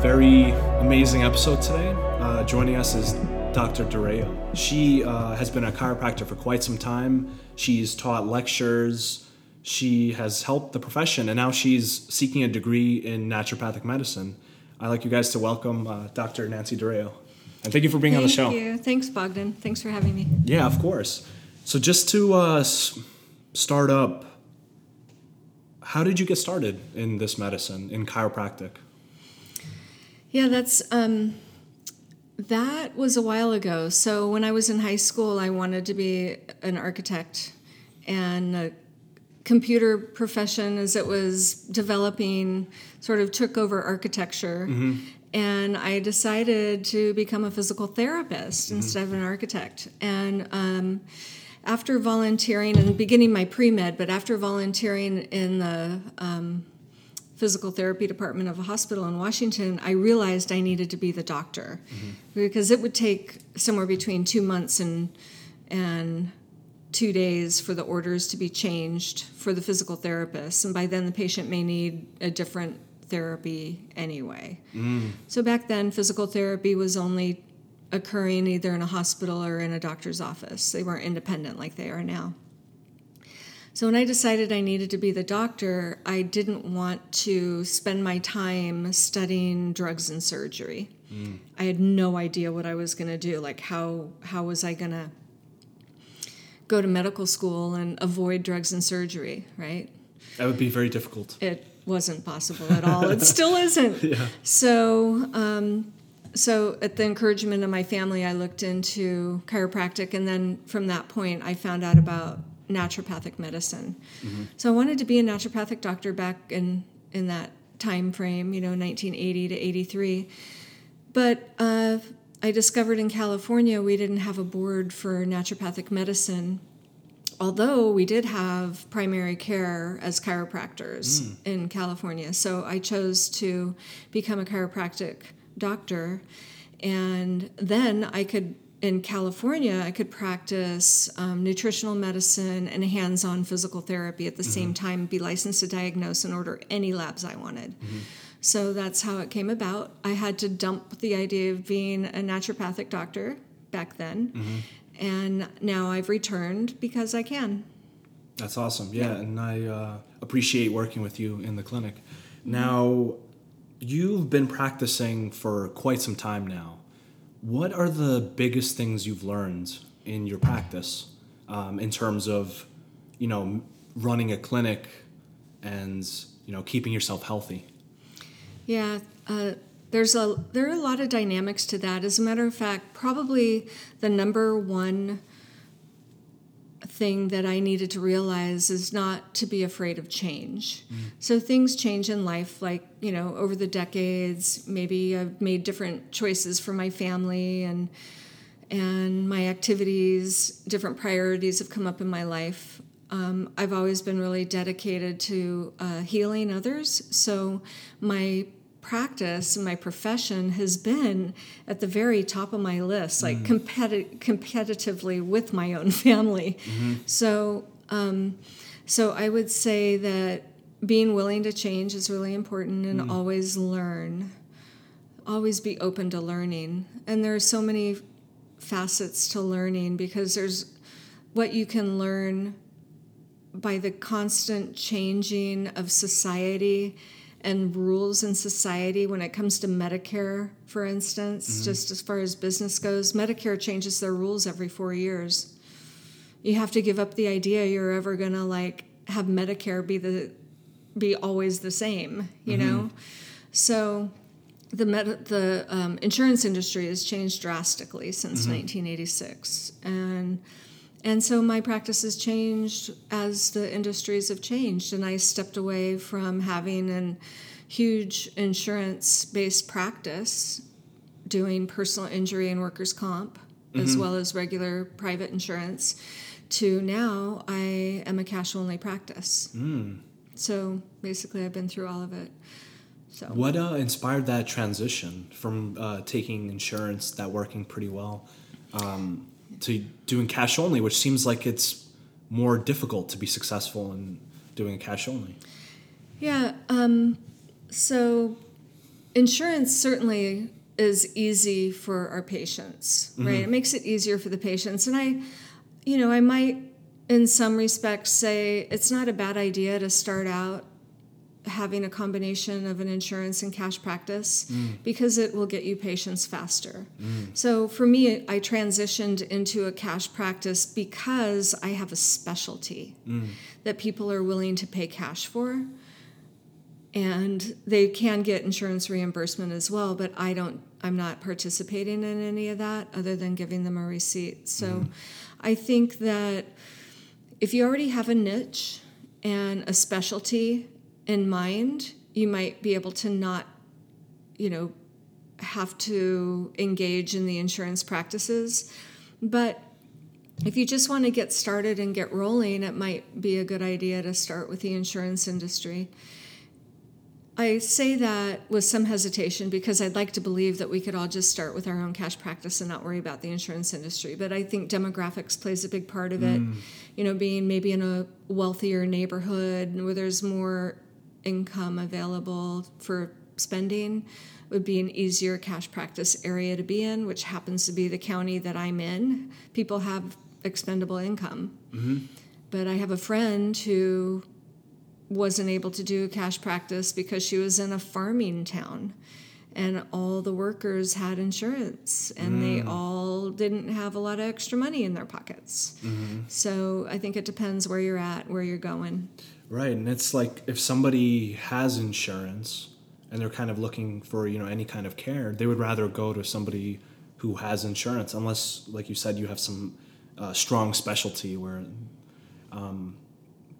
very amazing episode today. Uh, joining us is Dr. Doreo. She uh, has been a chiropractor for quite some time. She's taught lectures. She has helped the profession, and now she's seeking a degree in naturopathic medicine. I'd like you guys to welcome uh, Dr. Nancy Doreo. And thank you for being Thank on the show. Thank you. Thanks, Bogdan. Thanks for having me. Yeah, of course. So, just to uh, start up, how did you get started in this medicine, in chiropractic? Yeah, that's um, that was a while ago. So when I was in high school, I wanted to be an architect, and the computer profession, as it was developing, sort of took over architecture. And I decided to become a physical therapist instead of an architect. And um, after volunteering and beginning my pre med, but after volunteering in the physical therapy department of a hospital in Washington, I realized I needed to be the doctor mm-hmm. because it would take somewhere between two months and and two days for the orders to be changed for the physical therapist, and by then the patient may need a different therapy anyway. Mm. So back then, physical therapy was only occurring either in a hospital or in a doctor's office. They weren't independent like they are now. So when I decided I needed to be the doctor, I didn't want to spend my time studying drugs and surgery. I had no idea what I was going to do. Like how how was I going to go to medical school and avoid drugs and surgery, right? That would be very difficult. It wasn't possible at all. it still isn't. Yeah. So, um, so at the encouragement of my family, I looked into chiropractic, and then from that point, I found out about naturopathic medicine. So I wanted to be a naturopathic doctor back in in that time frame, you know, 1980 to 83. But uh, I discovered in California we didn't have a board for naturopathic medicine although we did have primary care as chiropractors in California. So I chose to become a chiropractic doctor. And then I could, in California, I could practice um, nutritional medicine and hands on physical therapy at the same time, be licensed to diagnose and order any labs I wanted. So that's how it came about. I had to dump the idea of being a naturopathic doctor back then. And now I've returned because I can. That's awesome. Yeah, and I uh, appreciate working with you in the clinic. Now, you've been practicing for quite some time now. What are the biggest things you've learned in your practice um, in terms of, you know, running a clinic and you know keeping yourself healthy? Yeah, uh, there's a there are a lot of dynamics to that. As a matter of fact, probably the number one thing that I needed to realize is not to be afraid of change. So things change in life, like you know, over the decades. Maybe I've made different choices for my family and and my activities, different priorities have come up in my life. Um, I've always been really dedicated to uh, healing others. So my practice and my profession has been at the very top of my list, like mm-hmm. competi- competitively with my own family. Mm-hmm. So, um, so I would say that being willing to change is really important, and mm. always learn. Always be open to learning, and there are so many facets to learning because there's what you can learn by the constant changing of society and rules in society when it comes to Medicare, for instance, mm-hmm. just as far as business goes. Medicare changes their rules every four years. You have to give up the idea you're ever gonna like have Medicare be the be always the same, you mm-hmm. know? So the med- the um, insurance industry has changed drastically since mm-hmm. 1986, and and so my practices changed as the industries have changed, and I stepped away from having an huge insurance-based practice, doing personal injury and workers' comp, as well as regular private insurance, to now I am a cash-only practice. So basically, I've been through all of it. So What uh, inspired that transition from uh, taking insurance that working pretty well um, to doing cash only, which seems like it's more difficult to be successful in doing cash only? Yeah. Um, so insurance certainly is easy for our patients, right? It makes it easier for the patients. And I, you know, I might, in some respects, say it's not a bad idea to start out having a combination of an insurance and cash practice mm. because it will get you patients faster. Mm. So for me, I transitioned into a cash practice because I have a specialty mm. that people are willing to pay cash for. And they can get insurance reimbursement as well, but I don't, I'm not participating in any of that other than giving them a receipt. So I think that if you already have a niche and a specialty in mind, you might be able to not, you know, have to engage in the insurance practices. But if you just want to get started and get rolling, it might be a good idea to start with the insurance industry. I say that with some hesitation because I'd like to believe that we could all just start with our own cash practice and not worry about the insurance industry. But I think demographics plays a big part of it. Mm. You know, being maybe in a wealthier neighborhood where there's more income available for spending would be an easier cash practice area to be in, which happens to be the county that I'm in. People have expendable income. Mm-hmm. But I have a friend who wasn't able to do cash practice because she was in a farming town and all the workers had insurance and they mm. all didn't have a lot of extra money in their pockets. Mm-hmm. So I think it depends where you're at, where you're going. Right, and it's like if somebody has insurance and they're kind of looking for you know any kind of care, they would rather go to somebody who has insurance, unless, like you said, you have some uh, strong specialty where um,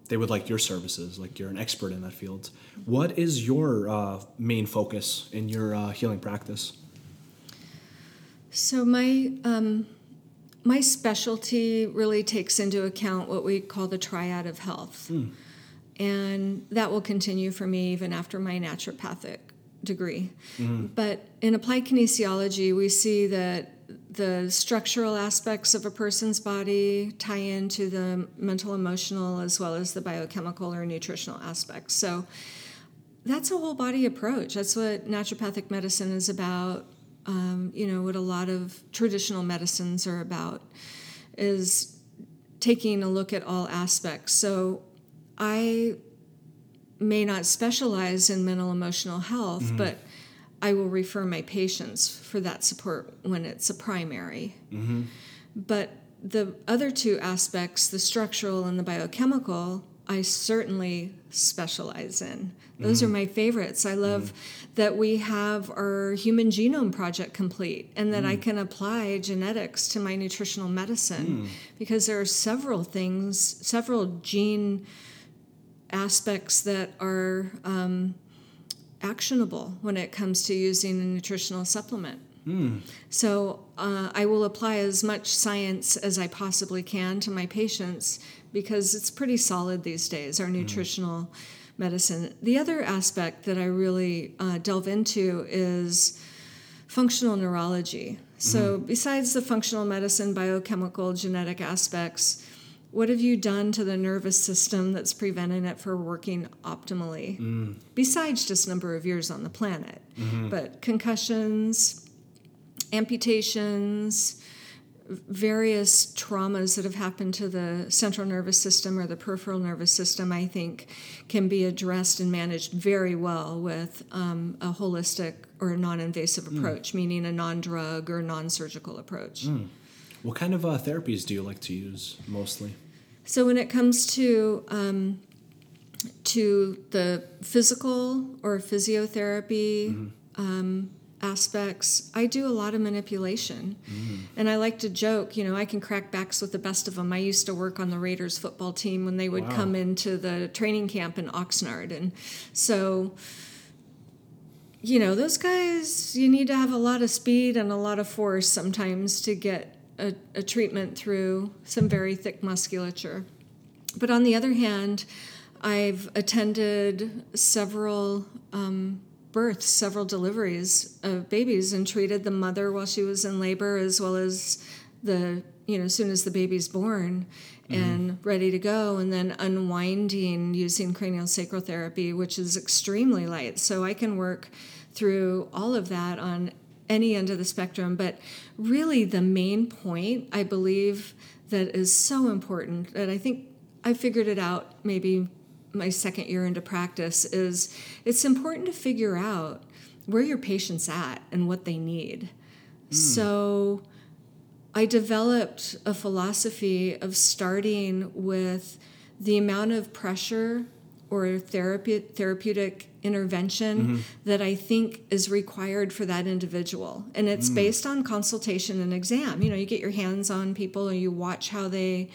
they would like your services, like you're an expert in that field. What is your uh, main focus in your uh, healing practice? So my um, my specialty really takes into account what we call the triad of health, and that will continue for me even after my naturopathic degree. But in applied kinesiology, we see that the structural aspects of a person's body tie into the mental, emotional, as well as the biochemical or nutritional aspects. So that's a whole body approach. That's what naturopathic medicine is about. Um, you know what a lot of traditional medicines are about is taking a look at all aspects. So I may not specialize in mental emotional health, mm-hmm. but I will refer my patients for that support when it's a primary. Mm-hmm. But the other two aspects, the structural and the biochemical, I certainly specialize in. Those are mm-hmm. my favorites. I love that we have our human genome project complete and that I mm. can apply genetics to my nutritional medicine mm. because there are several things, several gene aspects that are um, actionable when it comes to using a nutritional supplement. So uh, I will apply as much science as I possibly can to my patients because it's pretty solid these days, our nutritional medicine. The other aspect that I really uh, delve into is functional neurology. So, besides the functional medicine, biochemical, genetic aspects, what have you done to the nervous system that's preventing it from working optimally? Mm. Besides just number of years on the planet, mm-hmm. but concussions, amputations, various traumas that have happened to the central nervous system or the peripheral nervous system, I think, can be addressed and managed very well with um, a holistic or non invasive mm. approach, meaning a non drug or non surgical approach. Mm. What kind of uh, therapies do you like to use mostly? So when it comes to um, to the physical or physiotherapy um, aspects, I do a lot of manipulation, and I like to joke. You know, I can crack backs with the best of them. I used to work on the Raiders football team when they would Wow. come into the training camp in Oxnard, and so. You know, those guys, you need to have a lot of speed and a lot of force sometimes to get a, a treatment through some very thick musculature. But on the other hand, I've attended several um, births, several deliveries of babies, and treated the mother while she was in labor, as well as the you know as soon as the baby's born and ready to go, and then unwinding using cranial sacral therapy, which is extremely light. So I can work through all of that on any end of the spectrum. But really, the main point I believe that is so important that I think I figured it out maybe my second year into practice is it's important to figure out where your patient's at and what they need. Mm. So I developed a philosophy of starting with the amount of pressure or therapy, therapeutic intervention mm-hmm. that I think is required for that individual. And it's mm. based on consultation and exam. You know, you get your hands on people and you watch how they,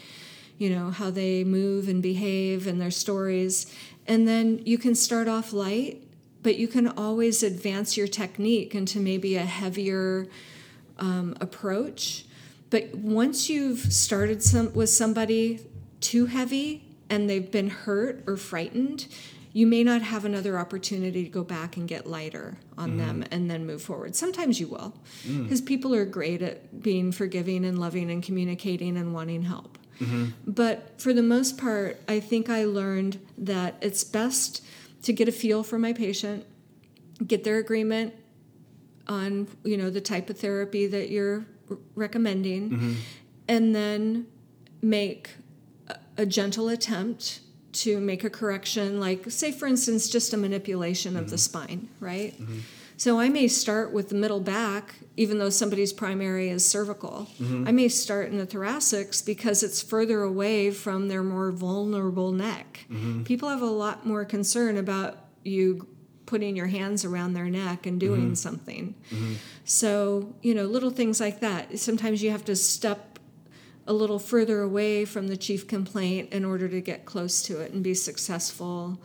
you know, how they move and behave and their stories. And then you can start off light, but you can always advance your technique into maybe a heavier um, approach. But once you've started some with somebody too heavy, and they've been hurt or frightened, you may not have another opportunity to go back and get lighter on mm-hmm. them and then move forward. Sometimes you will, because mm. people are great at being forgiving and loving and communicating and wanting help. Mm-hmm. But for the most part, I think I learned that it's best to get a feel for my patient, get their agreement on you know the type of therapy that you're recommending, mm-hmm. and then make a gentle attempt to make a correction, like, say, for instance, just a manipulation of mm-hmm. the spine, right? Mm-hmm. So I may start with the middle back, even though somebody's primary is cervical. Mm-hmm. I may start in the thoracics because it's further away from their more vulnerable neck. Mm-hmm. People have a lot more concern about you putting your hands around their neck and doing mm-hmm. something. Mm-hmm. So, you know, little things like that. Sometimes you have to step a little further away from the chief complaint in order to get close to it and be successful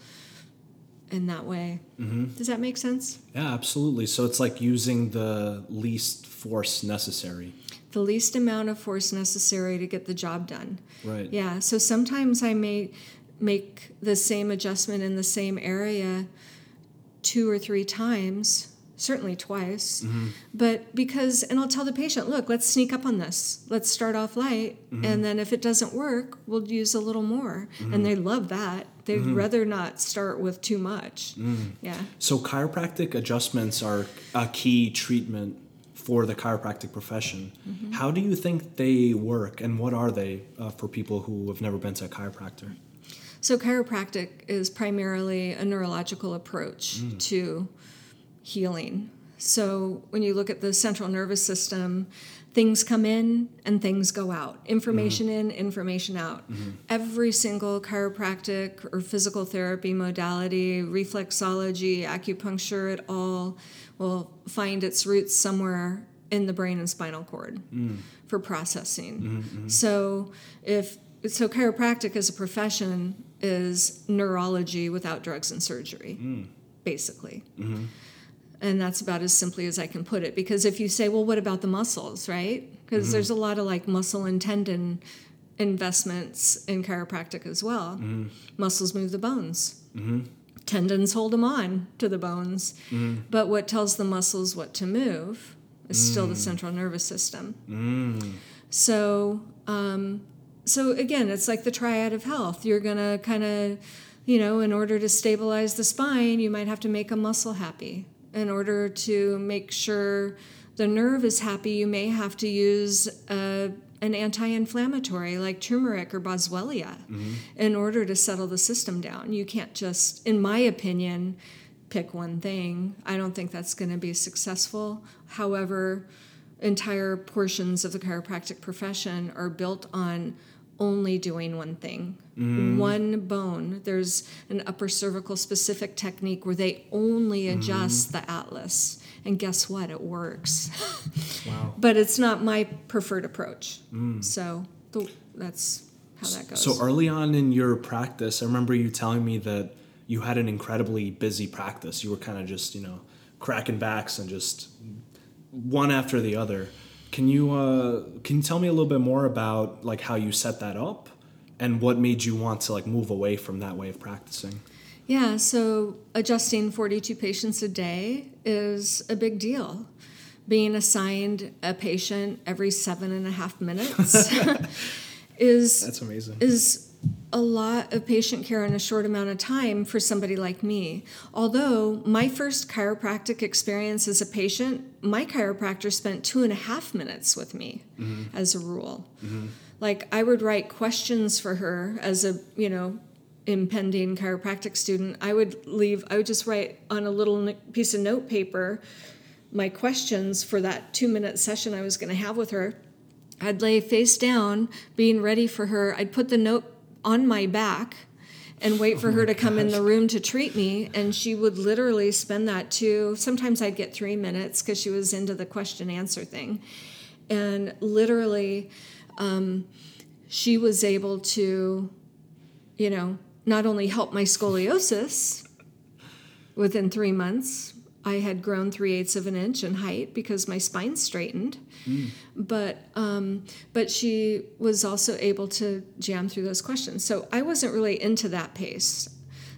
in that way. Mm-hmm. Does that make sense? Yeah, absolutely. So it's like using the least force necessary. The least amount of force necessary to get the job done. Right. Yeah. So sometimes I may make the same adjustment in the same area two or three times certainly twice. Mm-hmm. But because, and I'll tell the patient, look, let's sneak up on this. Let's start off light. Mm-hmm. And then if it doesn't work, we'll use a little more. Mm-hmm. And they love that. They'd mm-hmm. rather not start with too much. Mm. Yeah. So chiropractic adjustments are a key treatment for the chiropractic profession. Mm-hmm. How do you think they work and what are they uh, for people who have never been to a chiropractor? So, chiropractic is primarily a neurological approach mm. to healing. So when you look at the central nervous system, things come in and things go out. Information mm-hmm. in, information out. Mm-hmm. Every single chiropractic or physical therapy modality, reflexology, acupuncture, it all will find its roots somewhere in the brain and spinal cord mm. for processing. Mm-hmm, mm-hmm. So if so chiropractic as a profession is neurology without drugs and surgery, mm. basically. Mm-hmm. And that's about as simply as I can put it. Because if you say, well, what about the muscles, right? Because mm-hmm. there's a lot of like muscle and tendon investments in chiropractic as well. Mm-hmm. Muscles move the bones. Mm-hmm. Tendons hold them on to the bones. Mm-hmm. But what tells the muscles what to move is still the mm. central nervous system. Mm. So, um, so again, it's like the triad of health. You're gonna kind of, you know, in order to stabilize the spine, you might have to make a muscle happy in order to make sure the nerve is happy, you may have to use a, an anti inflammatory like turmeric or boswellia mm-hmm. in order to settle the system down. You can't just, in my opinion, pick one thing. I don't think that's going to be successful. However, entire portions of the chiropractic profession are built on only doing one thing, mm. one bone. There's an upper cervical specific technique where they only mm-hmm. adjust mm. the atlas. And guess what? It works. wow. But it's not my preferred approach. Mm. So the, that's how that goes. So early on in your practice, I remember you telling me that you had an incredibly busy practice. You were kind of just, you know, cracking backs and just one after the other. Can you uh, can you tell me a little bit more about like how you set that up and what made you want to like move away from that way of practicing? Yeah, so adjusting 42 patients a day is a big deal. Being assigned a patient every seven and a half minutes is that's amazing. Is a lot of patient care in a short amount of time for somebody like me. Although my first chiropractic experience as a patient, my chiropractor spent two and a half minutes with me mm-hmm. as a rule. Mm-hmm. Like I would write questions for her as a, you know, impending chiropractic student. I would leave, I would just write on a little piece of note paper my questions for that two minute session I was going to have with her. I'd lay face down, being ready for her. I'd put the note on my back and wait for oh her to come in the room to treat me. And she would literally spend that two, sometimes I'd get three minutes because she was into the question answer thing. And literally, um, she was able to, you know, not only help my scoliosis within three months, I had grown three eighths of an inch in height because my spine straightened. Mm. But um, but she was also able to jam through those questions. So I wasn't really into that pace.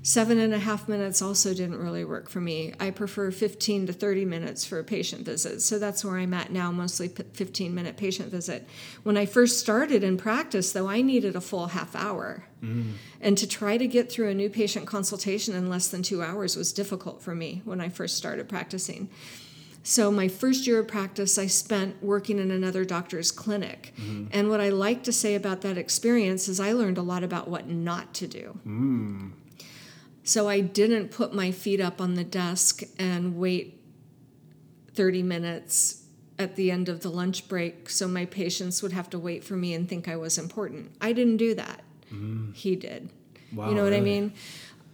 Seven and a half minutes also didn't really work for me. I prefer 15 to 30 minutes for a patient visit. So that's where I'm at now, mostly 15 minute patient visit. When I first started in practice, though, I needed a full half hour. Mm. And to try to get through a new patient consultation in less than two hours was difficult for me when I first started practicing. So, my first year of practice, I spent working in another doctor's clinic. Mm-hmm. And what I like to say about that experience is I learned a lot about what not to do. Mm. So I didn't put my feet up on the desk and wait 30 minutes at the end of the lunch break so my patients would have to wait for me and think I was important. I didn't do that. Mm. He did. Wow, you know what really? I mean?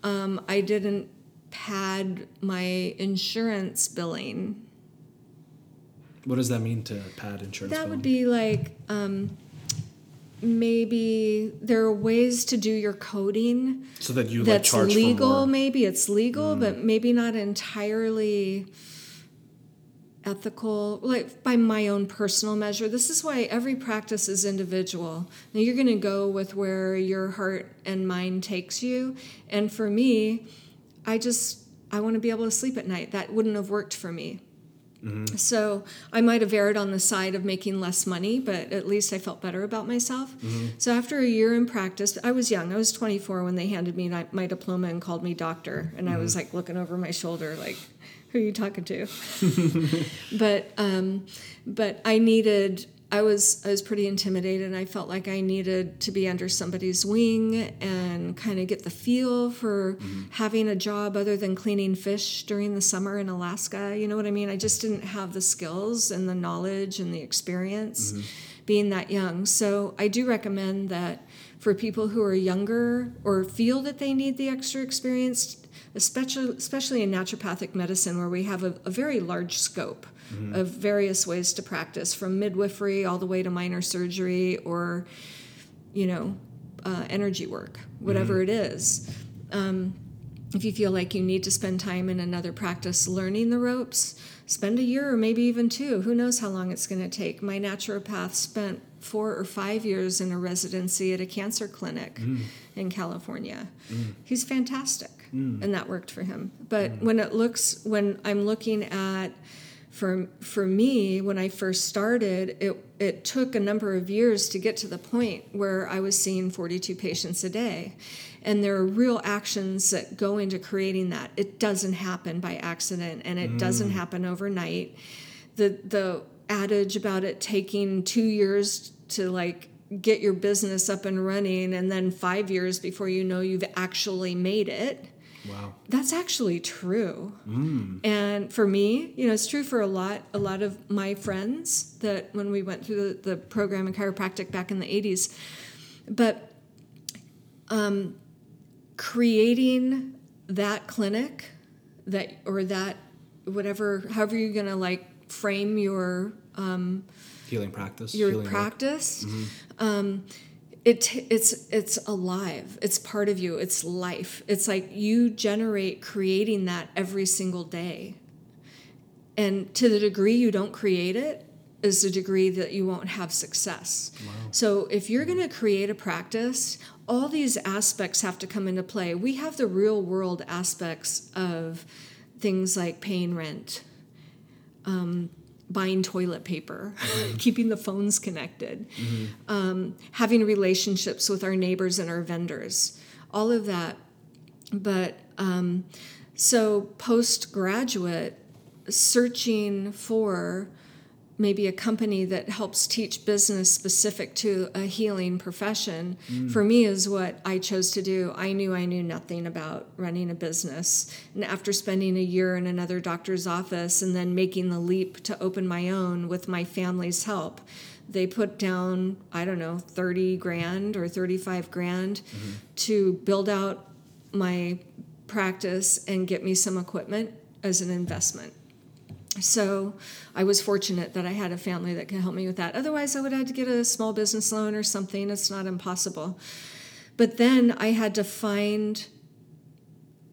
Um, I didn't pad my insurance billing. What does that mean to pad insurance? That billing? would be like um, maybe there are ways to do your coding so that you that's like legal maybe it's legal mm. but maybe not entirely ethical like by my own personal measure. This is why every practice is individual. Now you're going to go with where your heart and mind takes you. And for me i just i want to be able to sleep at night. That wouldn't have worked for me Mm-hmm. So I might have erred on the side of making less money, but at least I felt better about myself. Mm-hmm. So after a year in practice, I was young. I was 24 when they handed me my diploma and called me doctor, and mm-hmm. I was mm-hmm. like looking over my shoulder, like, "Who are you talking to?" but um, but I needed I was I was pretty intimidated. I felt like I needed to be under somebody's wing and kind of get the feel for mm-hmm. having a job other than cleaning fish during the summer in Alaska. You know what I mean? I just didn't have the skills and the knowledge and the experience mm-hmm. being that young. So I do recommend that for people who are younger or feel that they need the extra experience, especially especially in naturopathic medicine where we have a, a very large scope mm-hmm. of various ways to practice from midwifery all the way to minor surgery or you know uh, energy work whatever mm-hmm. it is um, if you feel like you need to spend time in another practice learning the ropes spend a year or maybe even two who knows how long it's going to take my naturopath spent four or five years in a residency at a cancer clinic mm. in california mm. he's fantastic mm. and that worked for him but mm. when it looks when i'm looking at for for me when I first started, it it took a number of years to get to the point where I was seeing 42 patients a day. And there are real actions that go into creating that. It doesn't happen by accident and it mm. doesn't happen overnight. The the adage about it taking 2 years to like get your business up and running and then 5 years before you know you've actually made it Wow. That's actually true. Mm. And for me, you know, it's true for a lot a lot of my friends that when we went through the, the program in chiropractic back in the 80s. But um, creating that clinic that or that whatever however you're gonna like frame your um, healing practice your healing practice mm-hmm. um, it it's it's alive. It's part of you. It's life. It's like you generate creating that every single day. And to the degree you don't create it is the degree that you won't have success. Wow. so if you're going to create a practice all these aspects have to come into play. We have the real world aspects of things like paying rent um, buying toilet paper, keeping the phones connected, um, having relationships with our neighbors and our vendors, all of that. But um, so postgraduate, searching for maybe a company that helps teach business specific to a healing profession mm. for me is what I chose to do. I knew I knew nothing about running a business. And after spending a year in another doctor's office and then making the leap to open my own with my family's help, they put down, I don't know, 30 grand or 35 grand mm-hmm. to build out my practice and get me some equipment as an investment. So I was fortunate that I had a family that could help me with that. Otherwise, I would have had to get a small business loan or something. It's not impossible. But then I had to find,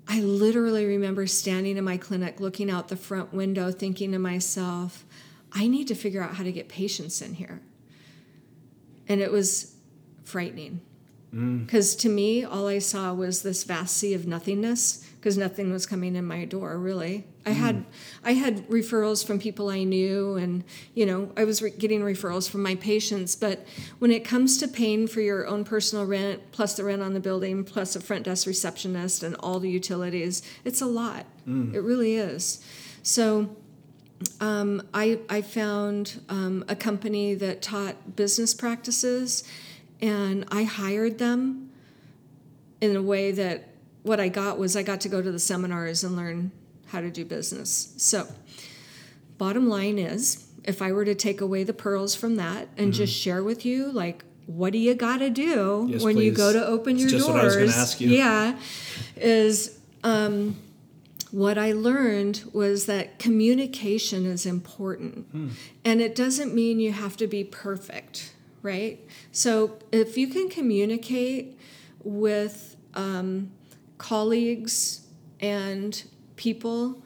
I literally remember standing in my clinic looking out the front window thinking to myself, I need to figure out how to get patients in here. And it was frightening. Mm. Because to me, all I saw was this vast sea of nothingness because nothing was coming in my door really. I had I had referrals from people I knew, and you know I was re- getting referrals from my patients. But when it comes to paying for your own personal rent, plus the rent on the building, plus a front desk receptionist and all the utilities, it's a lot. It really is. So um, I, I found um, a company that taught business practices, and I hired them in a way that what I got was I got to go to the seminars and learn how to do business. So, bottom line is, if I were to take away the pearls from that and just share with you, like, what do you got to do Yes, when you go to open It's your just doors? what I was ask you. Yeah, is um, what I learned was that communication is important. Hmm. And it doesn't mean you have to be perfect, right? So if you can communicate with um, colleagues and people,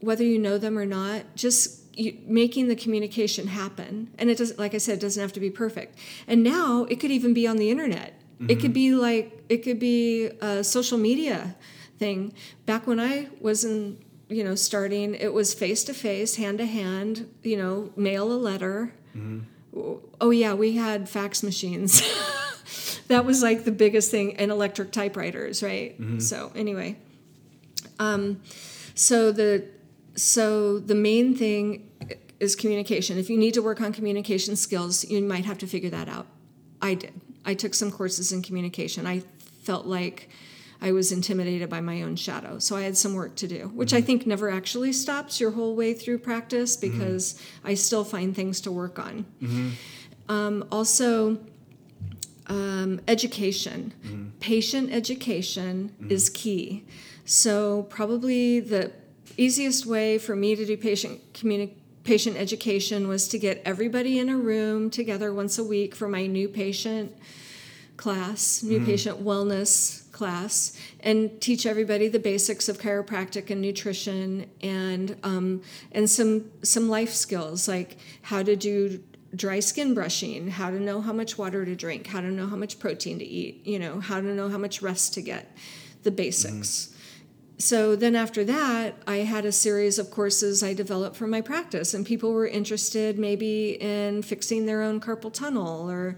whether you know them or not, just you, making the communication happen. And it doesn't, like I said, it doesn't have to be perfect. And now it could even be on the internet. It could mm-hmm. be like, it could be a social media thing. Back when I was in, you know, starting, it was face to face, hand to hand, you know, mail a letter. Mm-hmm. Oh, yeah, we had fax machines. that was like the biggest thing, and electric typewriters, right? So, anyway. Um, so the so the main thing is communication. If you need to work on communication skills, you might have to figure that out. I did. I took some courses in communication. I felt like I was intimidated by my own shadow. So I had some work to do, which I think never actually stops your whole way through practice because I still find things to work on. Um, also, um, education, patient education is key. So, probably the easiest way for me to do patient communi- patient education was to get everybody in a room together once a week for my new patient class, new patient wellness class, and teach everybody the basics of chiropractic and nutrition and um, and some some life skills like how to do dry skin brushing, how to know how much water to drink, how to know how much protein to eat, you know, how to know how much rest to get, the basics. Mm-hmm. So then after that, I had a series of courses I developed for my practice, and people were interested maybe in fixing their own carpal tunnel or,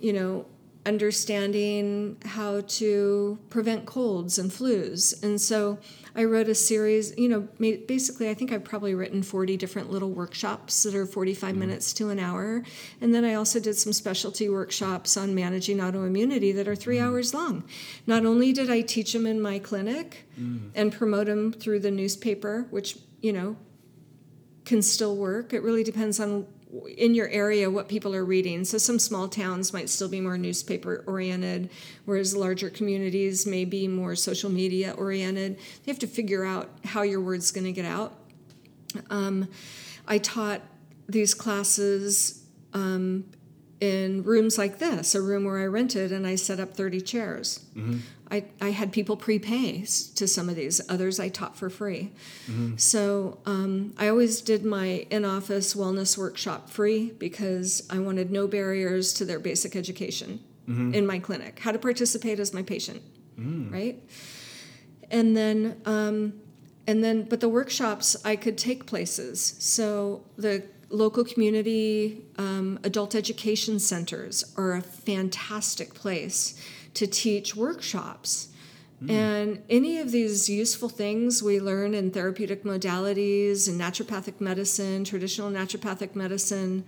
you know, understanding how to prevent colds and flus. And so I wrote a series, you know, basically, I think I've probably written 40 different little workshops that are 45 mm-hmm. minutes to an hour. And then I also did some specialty workshops on managing autoimmunity that are three mm-hmm. hours long. Not only did I teach them in my clinic mm-hmm. and promote them through the newspaper, which, you know, can still work. It really depends on in your area what people are reading. So some small towns might still be more newspaper oriented, whereas larger communities may be more social media oriented. You have to figure out how your word's going to get out. Um, I taught these classes um, in rooms like this, a room where I rented, and I set up 30 chairs. I, I had people prepay to some of these, others I taught for free. So um, I always did my in office wellness workshop free because I wanted no barriers to their basic education in my clinic, how to participate as my patient, right? And then um, and then, but the workshops I could take places. So the local community um, adult education centers are a fantastic place to teach workshops. And any of these useful things we learn in therapeutic modalities and naturopathic medicine, traditional naturopathic medicine,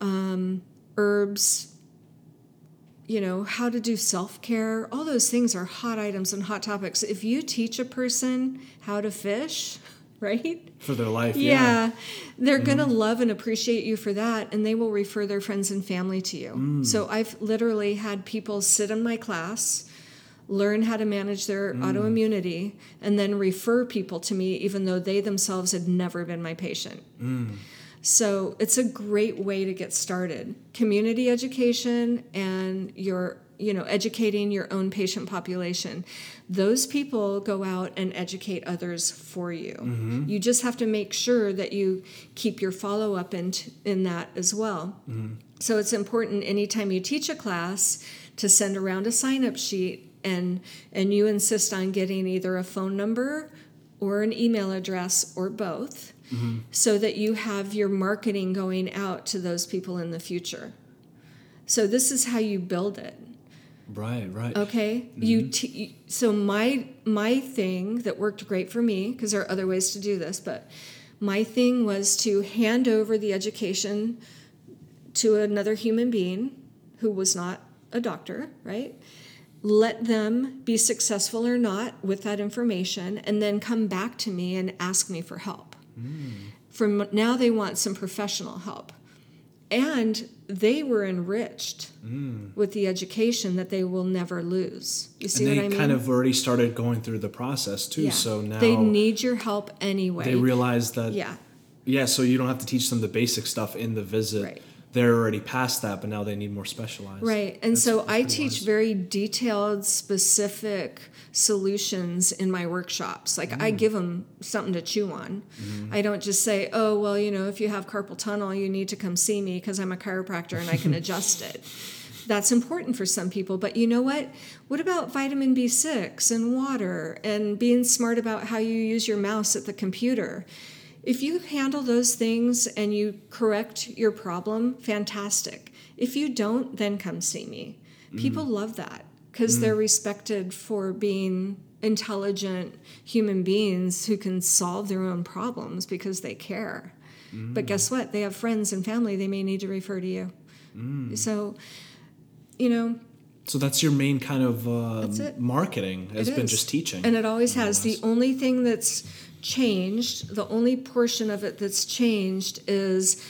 um, herbs, you know, how to do self care, all those things are hot items and hot topics. If you teach a person how to fish, right? For their life, Yeah, yeah. they're going to mm-hmm. love and appreciate you for that, and they will refer their friends and family to you. Mm. So I've literally had people sit in my class, learn how to manage their mm. autoimmunity, and then refer people to me, even though they themselves had never been my patient. Mm. So it's a great way to get started. Community education and your you know educating your own patient population. Those people go out and educate others for you. Mm-hmm. You just have to make sure that you keep your follow up in in that as well. Mm-hmm. So it's important anytime you teach a class to send around a sign up sheet and and you insist on getting either a phone number or an email address or both mm-hmm. so that you have your marketing going out to those people in the future. So this is how you build it. Right, right. Okay? You mm-hmm. t- so my my thing that worked great for me because there are other ways to do this, but my thing was to hand over the education to another human being who was not a doctor, right? Let them be successful or not with that information and then come back to me and ask me for help. Mm. From now they want some professional help. And they were enriched mm. with the education that they will never lose. You see and they what I mean? kind of already started going through the process too. Yeah. So now they need your help anyway. they realize that yeah. yeah, so you don't have to teach them the basic stuff in the visit. Right. They're already past that, but now they need more specialized. Right. And That's- so that's I teach wise. very detailed, specific solutions in my workshops. Like Mm. I give them something to chew on. Mm-hmm. I don't just say, oh, well, you know, if you have carpal tunnel, you need to come see me because I'm a chiropractor and I can adjust it. That's important for some people. But you know what? What about vitamin B6 and water and being smart about how you use your mouse at the computer? If you handle those things and you correct your problem, fantastic. If you don't, then come see me. People mm-hmm. love that because they're mm. respected for being intelligent human beings who can solve their own problems because they care. But mm. guess what? They have friends and family they may need to refer to you. Mm. So, you know, So that's your main kind of uh, marketing has been just teaching. And it always has. The only thing that's changed, the only portion of it that's changed is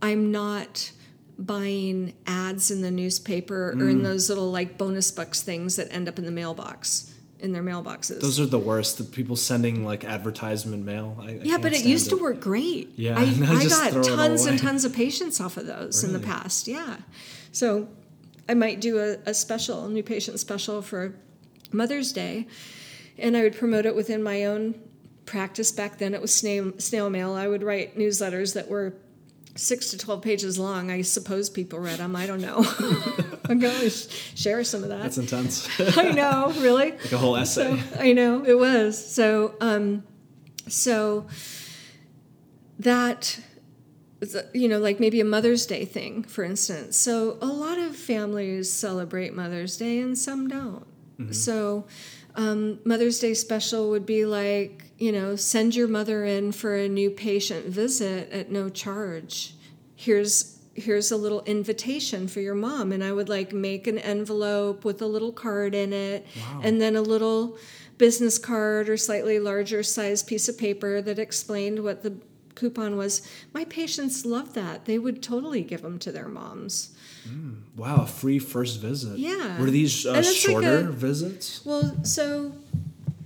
I'm not buying ads in the newspaper or Mm. in those little like bonus bucks things that end up in the mailbox, in their mailboxes. Those are the worst. The people sending like advertisement mail. I, I yeah, but it used to work great. Yeah, I, I got it tons and tons of patients off of those in the past. Yeah. So I might do a, a special, a new patient special for Mother's Day, and I would promote it within my own practice. Back then it was snail, snail mail. I would write newsletters that were six to 12 pages long. I suppose people read them. I don't know. I'm going to share some of that. That's intense. I know, really. like a whole essay. So, I know it was so. Um, so that you know, like maybe a Mother's Day thing, for instance. So a lot of families celebrate Mother's Day and some don't. So um, Mother's Day special would be like, you know, send your mother in for a new patient visit at no charge. Here's here's a little invitation for your mom and I would like make an envelope with a little card in it and then a little business card or slightly larger size piece of paper that explained what the coupon was. My patients loved that. They would totally give them to their moms. Wow, a free first visit. Yeah. Were these uh, it's like shorter a- visits? Well, so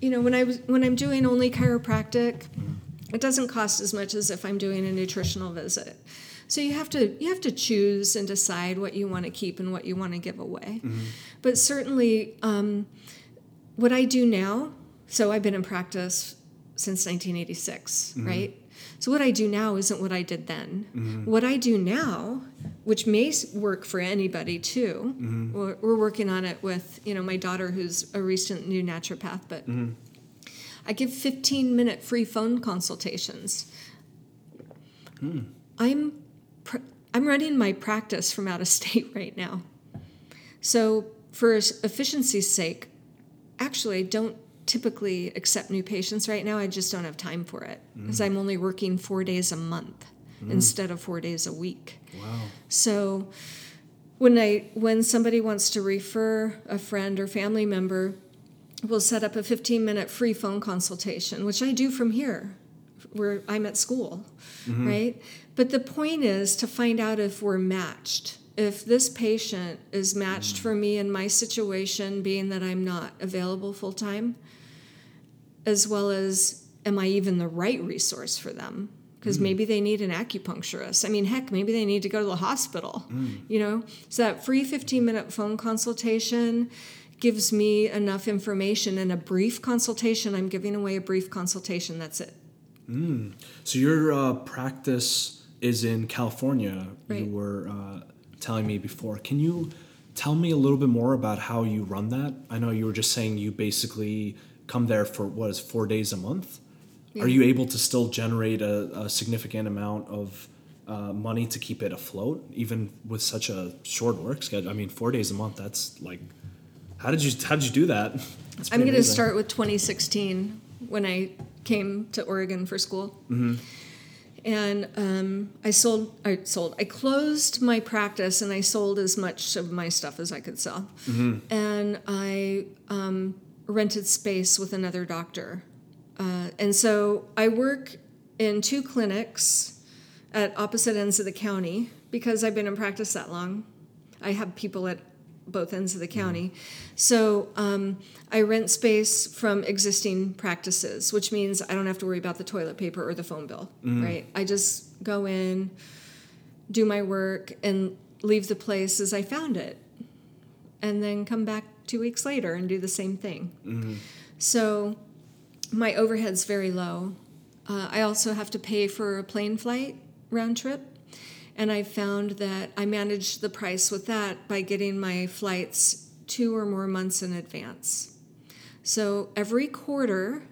you know, when I was when I'm doing only chiropractic, mm-hmm. it doesn't cost as much as if I'm doing a nutritional visit. So you have to you have to choose and decide what you want to keep and what you want to give away. Mm-hmm. But certainly, um, what I do now. So I've been in practice since 1986, mm-hmm. right? So what I do now isn't what I did then. Mm-hmm. What I do now, which may work for anybody too, mm-hmm. we're, we're working on it with you know my daughter who's a recent new naturopath, but mm-hmm. I give 15 minute free phone consultations. Hmm. I'm pr- I'm running my practice from out of state right now. So for efficiency's sake, actually don't typically accept new patients right now. I just don't have time for it mm. because I'm only working 4 days a month mm. instead of 4 days a week. Wow. So when I when somebody wants to refer a friend or family member, we'll set up a 15 minute free phone consultation, which I do from here where I'm at school, mm-hmm. right? But the point is to find out if we're matched. If this patient is matched mm. for me in my situation, being that I'm not available full time, as well as am I even the right resource for them? Because maybe they need an acupuncturist. I mean, heck, maybe they need to go to the hospital, you know? So that free 15 minute phone consultation gives me enough information. and a brief consultation, I'm giving away a brief consultation. That's it. So your uh, practice is in California. Right. You were uh, telling me before. Can you tell me a little bit more about how you run that? I know you were just saying you basically come there for what is four days a month. Are you able to still generate a, a significant amount of uh, money to keep it afloat, even with such a short work schedule? I mean, four days a month. That's like, how did you how did you do that? I'm going to start with 2016 when I came to Oregon for school. And um, I sold, I sold, I closed my practice and I sold as much of my stuff as I could sell. And I um, rented space with another doctor. Uh, and so I work in two clinics at opposite ends of the county because I've been in practice that long. I have people at both ends of the county. So um, I rent space from existing practices, which means I don't have to worry about the toilet paper or the phone bill, right? I just go in, do my work, and leave the place as I found it, and then come back two weeks later and do the same thing. So my overhead's very low. Uh, I also have to pay for a plane flight round trip. And I found that I managed the price with that by getting my flights two or more months in advance. So every quarter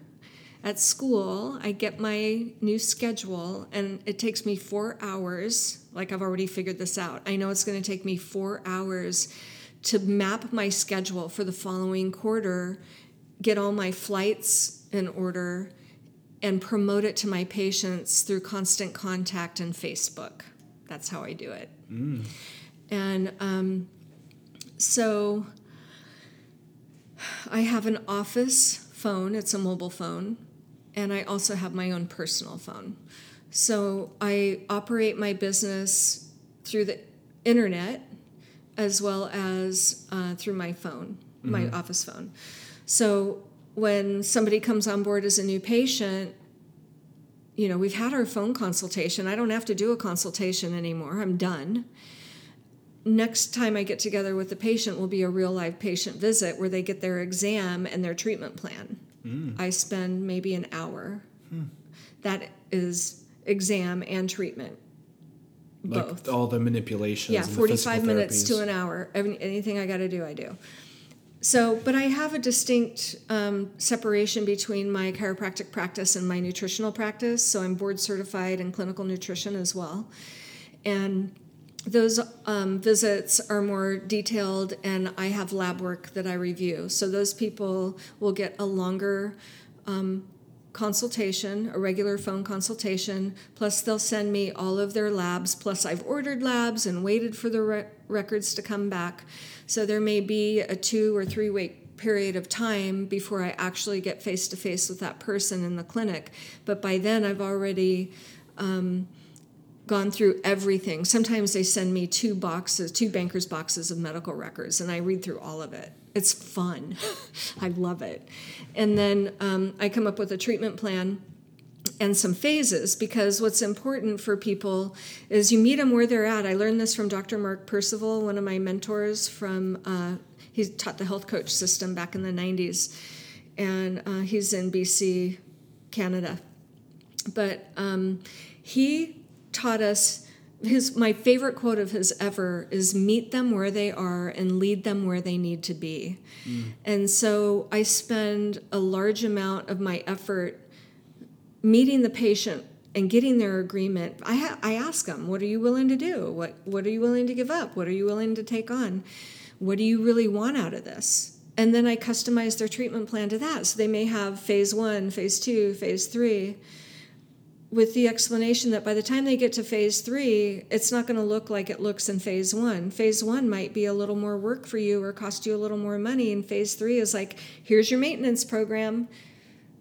at school, I get my new schedule, and it takes me four hours. Like I've already figured this out. I know it's going to take me four hours to map my schedule for the following quarter, get all my flights in order, and promote it to my patients through constant contact and Facebook. That's how I do it. And um, so I have an office phone, it's a mobile phone, and I also have my own personal phone. So I operate my business through the internet as well as uh, through my phone, my mm-hmm. office phone. So when somebody comes on board as a new patient, you know, we've had our phone consultation. I don't have to do a consultation anymore. I'm done. Next time I get together with the patient will be a real live patient visit where they get their exam and their treatment plan. Mm. I spend maybe an hour. Hmm. That is exam and treatment. Both. All the manipulations. Yeah, and the 45 physical minutes to an hour. Any- Anything I got to do, I do. So, but I have a distinct um, separation between my chiropractic practice and my nutritional practice. So, I'm board certified in clinical nutrition as well. And those um, visits are more detailed, and I have lab work that I review. So, those people will get a longer consultation, a regular phone consultation, plus they'll send me all of their labs, plus I've ordered labs and waited for the re- records to come back. So there may be a two or three week period of time before I actually get face to face with that person in the clinic. But by then I've already um, gone through everything. Sometimes they send me two boxes, two bankers boxes of medical records, and I read through all of it. It's fun. I love it. And then um, I come up with a treatment plan and some phases because what's important for people is you meet them where they're at. I learned this from Dr. Mark Percival, one of my mentors from, uh, he taught the health coach system back in the 90s, and uh, he's in BC, Canada. But um, he taught us his my favorite quote of his ever is meet them where they are and lead them where they need to be. Mm. And so I spend a large amount of my effort meeting the patient and getting their agreement. I ha- I ask them, what are you willing to do? What what are you willing to give up? What are you willing to take on? What do you really want out of this? And then I customize their treatment plan to that. So they may have phase 1, phase 2, phase 3 with the explanation that by the time they get to phase three, it's not going to look like it looks in phase one. Phase one might be a little more work for you or cost you a little more money. And phase three is like, here's your maintenance program.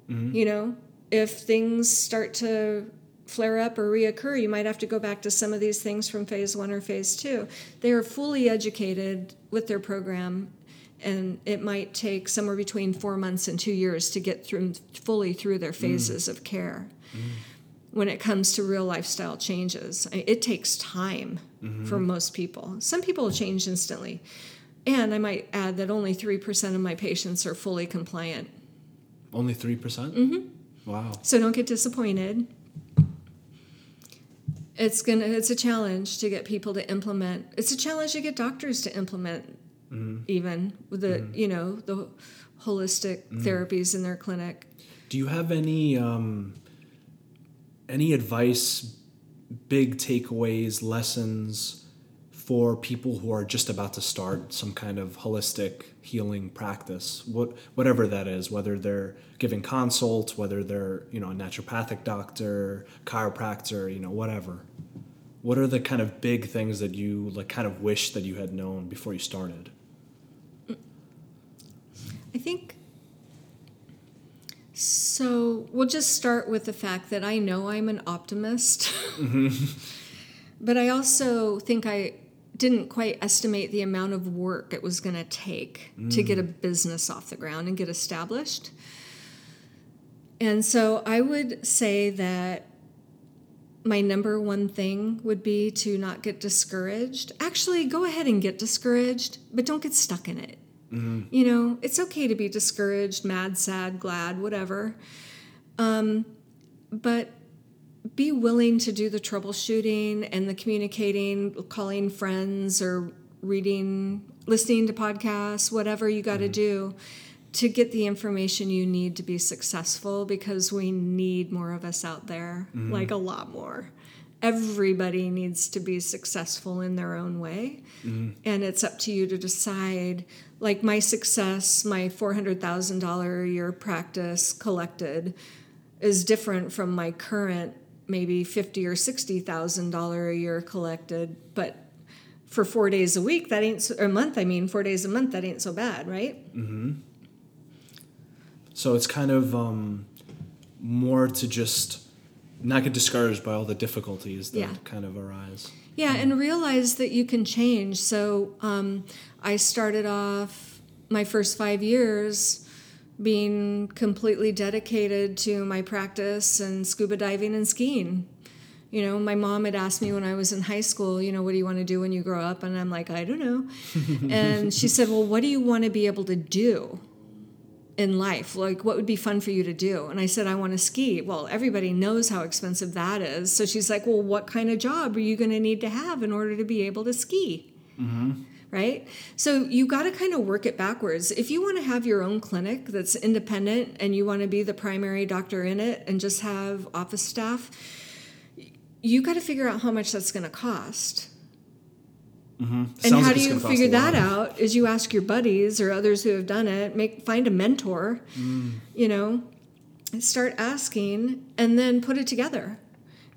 Mm-hmm. You know, if things start to flare up or reoccur, you might have to go back to some of these things from phase one or phase two. They are fully educated with their program and it might take somewhere between four months and two years to get through fully through their mm. phases mm. of care. Mm when it comes to real lifestyle changes. It takes time mm-hmm. for most people. Some people change instantly. And I might add that only 3% of my patients are fully compliant. Only 3%? Mm-hmm. Wow. So don't get disappointed. It's gonna it's a challenge to get people to implement. It's a challenge to get doctors to implement mm-hmm. even with the mm-hmm. you know the holistic mm-hmm. therapies in their clinic. Do you have any um, any advice, big takeaways, lessons for people who are just about to start some kind of holistic healing practice, what, whatever that is, whether they're giving consults, whether they're you know a naturopathic doctor, chiropractor, you know whatever. What are the kind of big things that you like kind of wish that you had known before you started? I think so we'll just start with the fact that I know I'm an optimist. Mm-hmm. but I also think I didn't quite estimate the amount of work it was going to take mm. to get a mm. business off the ground and get established. And so I would say that my number one thing would be to not get discouraged. Actually, go ahead and get discouraged, but don't get stuck in it. Mm-hmm. You know, it's okay to be discouraged, mad, sad, glad, whatever. Um, but be willing to do the troubleshooting and the communicating, calling friends or reading, listening to podcasts, whatever you got to mm-hmm. do to get the information you need to be successful because we need more of us out there, mm-hmm. like a lot more everybody needs to be successful in their own way. Mm-hmm. And it's up to you to decide. Like my success, my $400,000 a year practice collected is different from my current maybe fifty or sixty thousand dollar a year collected, but for four days a week, that ain't so, a month. I mean, four days a month, that ain't so bad, right? Mm-hmm. So it's kind of um, more to just not get discouraged by all the difficulties that yeah. kind of arise. Yeah, and realize that you can change. So um, I started off my first five years being completely dedicated to my practice and scuba diving and skiing. You know, my mom had asked me when I was in high school, you know, what do you want to do when you grow up? And I'm like, I don't know. and she said, Well, what do you want to be able to do? in life? Like, what would be fun for you to do? And I said, I want to ski. Well, everybody knows how expensive that is. So she's like, Well, what kind of job are you going to need to have in order to be able to ski? Mm-hmm. Right? So you got to kind of work it backwards. If you want to have your own clinic that's independent and you want to be the primary doctor in it and just have office staff, you got to figure out how much that's going to cost Mm-hmm. And how like do you figure that out? Is you ask your buddies or others who have done it, make find a mentor, mm. you know, start asking, and then put it together.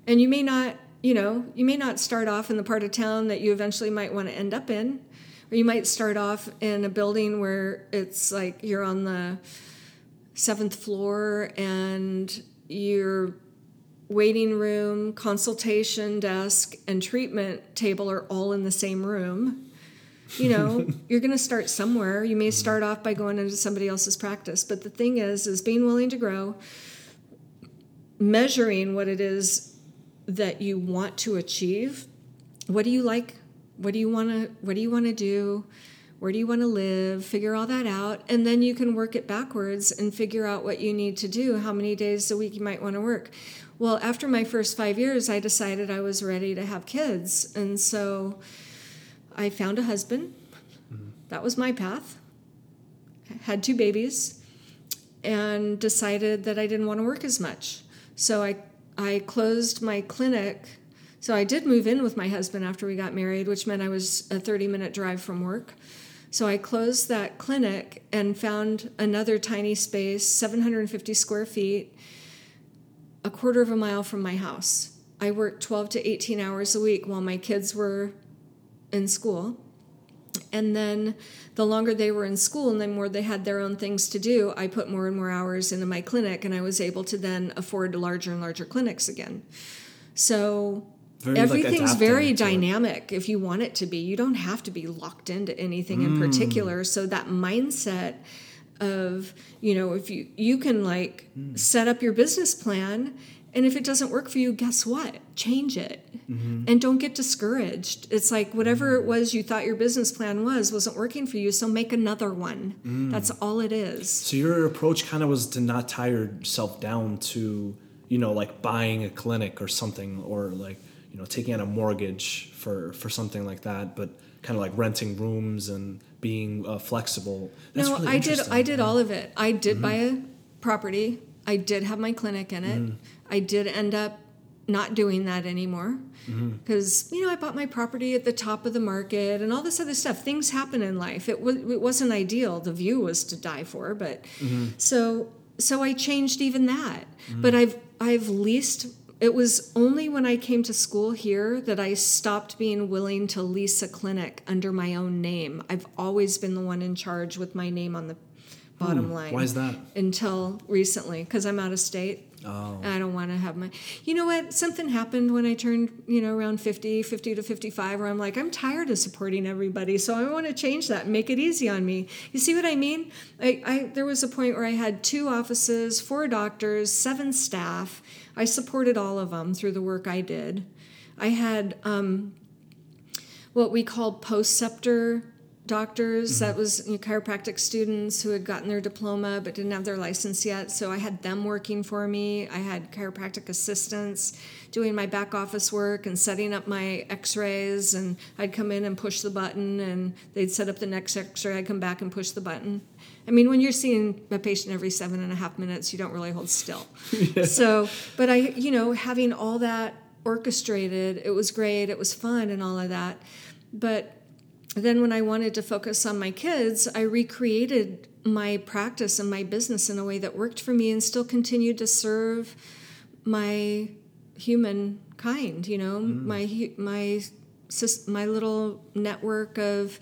And you may not, you know, you may not start off in the part of town that you eventually might want to end up in, or you might start off in a building where it's like you're on the seventh floor and you're waiting room, consultation desk, and treatment table are all in the same room. You know, you're going to start somewhere. You may start off by going into somebody else's practice, but the thing is is being willing to grow, measuring what it is that you want to achieve. What do you like? What do you want to what do you want to do? where do you want to live, figure all that out, and then you can work it backwards and figure out what you need to do, how many days a week you might want to work. Well, after my first five years, I decided I was ready to have kids. And so I found a husband. Mm-hmm. That was my path. I had two babies and decided that I didn't want to work as much. So I, I closed my clinic. So I did move in with my husband after we got married, which meant I was a 30 minute drive from work. So I closed that clinic and found another tiny space, 750 square feet, a quarter of a mile from my house. I worked 12 to 18 hours a week while my kids were in school. And then the longer they were in school and the more they had their own things to do, I put more and more hours into my clinic and I was able to then afford larger and larger clinics again. So very, everything's like, very dynamic if you want it to be. You don't have to be locked into anything mm. in particular. So that mindset of, you know, if you you can like mm. set up your business plan and if it doesn't work for you, guess what? Change it. Mm-hmm. And don't get discouraged. It's like whatever it was you thought your business plan was wasn't working for you, so make another one. Mm. That's all it is. So your approach kind of was to not tie yourself down to, you know, like buying a clinic or something or like you know taking out a mortgage for for something like that but kind of like renting rooms and being uh, flexible That's no really i did i did all of it i did mm-hmm. buy a property i did have my clinic in it mm. i did end up not doing that anymore because mm-hmm. you know i bought my property at the top of the market and all this other stuff things happen in life it, w- it wasn't ideal the view was to die for but mm-hmm. so so i changed even that mm. but i've i've leased it was only when I came to school here that I stopped being willing to lease a clinic under my own name. I've always been the one in charge with my name on the bottom hmm, line. Why is that? Until recently, because I'm out of state. Oh. I don't want to have my. You know what? Something happened when I turned, you know, around 50, 50 to 55, where I'm like, I'm tired of supporting everybody. So I want to change that and make it easy on me. You see what I mean? I, I There was a point where I had two offices, four doctors, seven staff. I supported all of them through the work I did. I had um, what we called postceptor doctors. Mm-hmm. that was you know, chiropractic students who had gotten their diploma but didn't have their license yet. So i had them working for me. I had chiropractic assistants doing my back office work and setting up my x-rays. And i'd come in and push the button and they'd set up the next x-ray. I'd come back and push the button i mean when you're seeing a patient every seven and a half minutes you don't really hold still yeah. so but i you know having all that orchestrated it was great it was fun and all of that but then when I wanted to focus on my kids, I recreated my practice and my business in a way that worked for me and still continued to serve my human kind, you know, mm. my my my little network of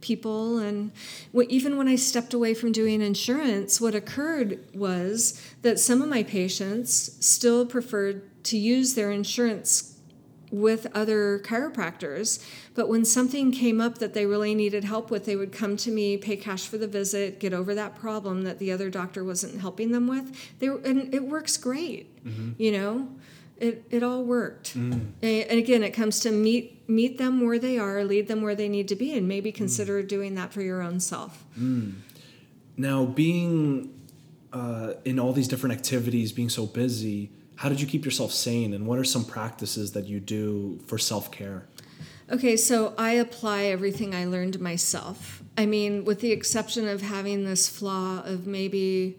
people and even when I stepped away from doing insurance, what occurred was that some of my patients still preferred to use their insurance with other chiropractors. But when something came up that they really needed help with, they would come to me, pay cash for the visit, get over that problem that the other doctor wasn't helping them with. They and it works great. Mm-hmm. You know, it it all worked. Mm. And again, it comes to meet meet them where they are, lead them where they need to be, and maybe mm. consider mm. doing that for your own self. Mm. Now, being uh, in all these different activities, being so busy how did you keep yourself sane and what are some practices that you do for self-care okay so i apply everything i learned myself i mean with the exception of having this flaw of maybe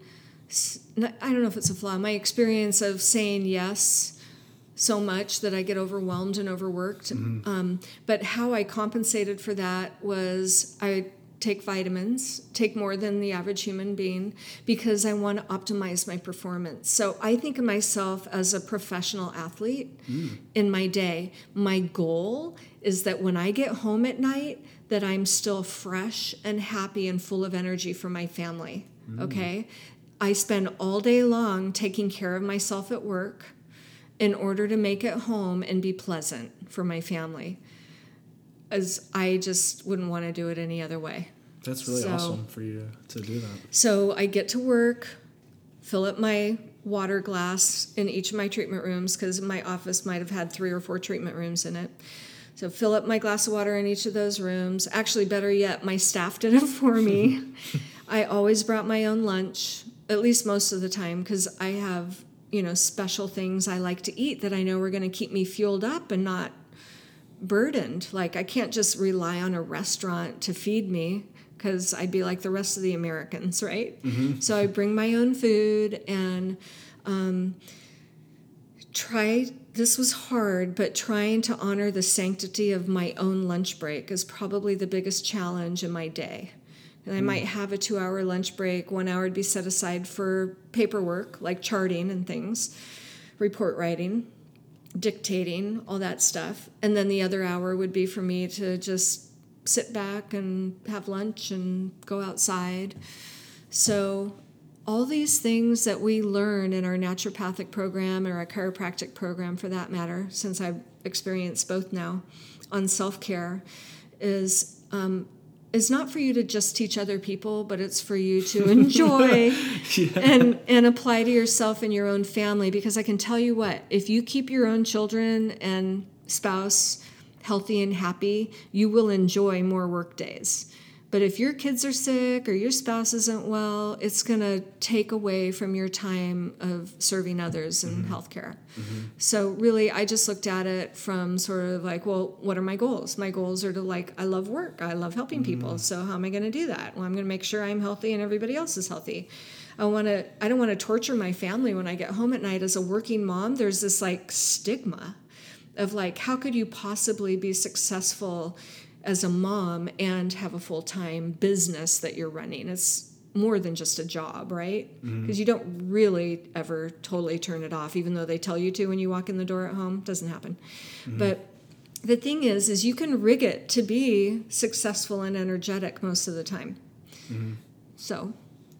i don't know if it's a flaw my experience of saying yes so much that I get overwhelmed and overworked. Mm-hmm. Um, but how I compensated for that was I take vitamins, take more than the average human being because I want to optimize my performance. So I think of myself as a professional athlete mm. in my day. My goal is that when I get home at night that I'm still fresh and happy and full of energy for my family. Mm. Okay? I spend all day long taking care of myself at work in order to make it home and be pleasant for my family as I just wouldn't want to do it any other way. That's really so, awesome for you to, to do that. So I get to work, fill up my water glass in each of my treatment rooms because my office might have had three or four treatment rooms in it. So fill up my glass of water in each of those rooms. Actually, better yet, my staff did it for me. I always brought my own lunch, at least most of the time, because I have, you know, special things I like to eat that I know are going to keep me fueled up and not burdened. Like I can't just rely on a restaurant to feed me because I'd be like the rest of the Americans, right? Mm-hmm. So I bring my own food and um, try. This was hard, but trying to honor the sanctity of my own lunch break is probably the biggest challenge in my day. And I might have a two hour lunch break. One hour would be set aside for paperwork, like charting and things, report writing dictating, all that stuff. And then the other hour would be for me to just sit back and have lunch and go outside. So, all these things that we learn in our naturopathic program or our chiropractic program, for that matter, since I've experienced both now on self care, is um, is not for you to just teach other people, but it's for you to enjoy yeah. and and apply to yourself and your own family. Because I can tell you what, if you keep your own children and spouse healthy and happy, you will enjoy more work days. But if your kids are sick or your spouse isn't well, it's going to take away from your time of serving others in mm-hmm. healthcare. Mm-hmm. So, really, I just looked at it from sort of like, well, what are my goals? My goals are to like, I love work, I love helping mm-hmm. people. So, how am I going to do that? Well, I'm going to make sure I'm healthy and everybody else is healthy. I want to I don't want to torture my family when I get home at night as a working mom. There's this like stigma of like how could you possibly be successful as a mom and have a full time business that you're running. It's more than just a job, right? Because mm-hmm. you don't really ever totally turn it off, even though they tell you to when you walk in the door at home. Doesn't happen. Mm-hmm. But the thing is, is you can rig it to be successful and energetic most of the time. Mm-hmm. So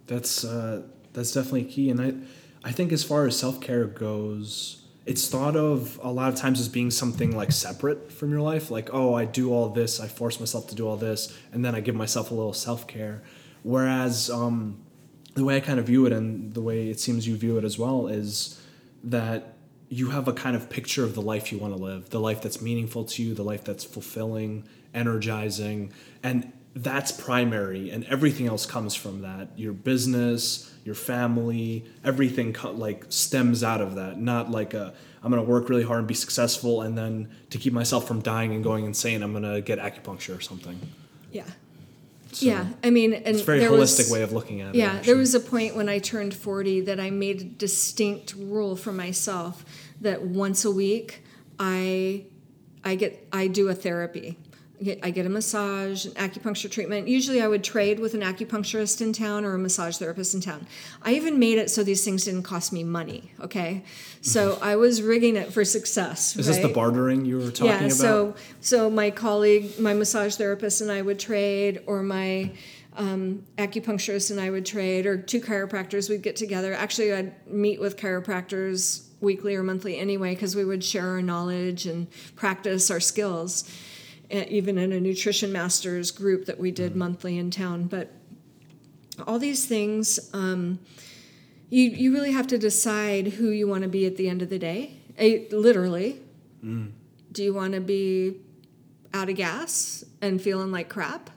that's uh, that's definitely key, and I I think as far as self care goes it's thought of a lot of times as being something like separate from your life like oh i do all this i force myself to do all this and then i give myself a little self-care. Whereas um, the way i kind of view it and the way it seems you view it as well is that you have a kind of picture of the life you want to live the life that's meaningful to you the life that's fulfilling energizing and that's primary and everything else comes from that. Your business your family everything co- like stems out of that. Not like a i'm going to work really hard and be successful and then to keep myself from dying and going insane i'm going to get acupuncture or something. Yeah. So yeah i mean and it's a very holistic was, way of looking at it yeah there was a point when i turned 40 that i made a distinct rule for myself that once a week i i get i do a therapy I get a massage, an acupuncture treatment. Usually I would trade with an acupuncturist in town or a massage therapist in town. I even made it so these things didn't cost me money, okay? So I was rigging it for success. Is right? this the bartering you were talking yeah, about? so so my colleague, my massage therapist and I would trade or my um, acupuncturist and I would trade, or two chiropractors we'd get together. Actually, I'd meet with chiropractors weekly or monthly anyway because we would share our knowledge and practice our skills even in a nutrition masters group that we did mm-hmm. monthly in town. But all these things, um, you you really have to decide who you want to be at the end of the day. A, literally, mm. do you want to be out of gas and feeling like crap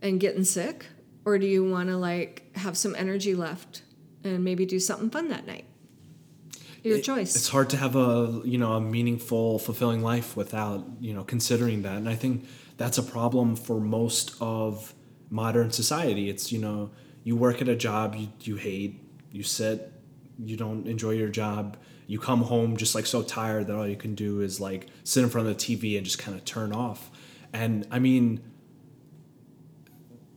and getting sick, or do you want to like have some energy left and maybe do something fun that night? Your it, choice. It's hard to have a you know a meaningful, fulfilling life without you know considering that, and I think that's a problem for most of modern society. It's you know you work at a job you you hate, you sit, you don't enjoy your job. You come home just like so tired that all you can do is like sit in front of the TV and just kind of turn off. And I mean,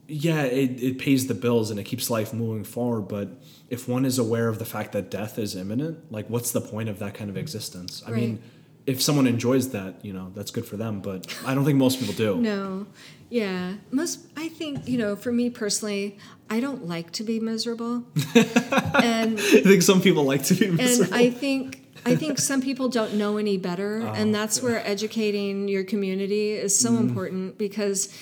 yeah, it, it pays the bills and it keeps life moving forward, but if one is aware of the fact that death is imminent, like what's the point of that kind of existence? I right. mean, if someone enjoys that, you know, that's good for them, but I don't think most people do. No. Yeah. Most I think, you know, for me personally, I don't like to be miserable. and I think some people like to be miserable. And I think I think some people don't know any better, oh, and that's yeah. where educating your community is so mm. important because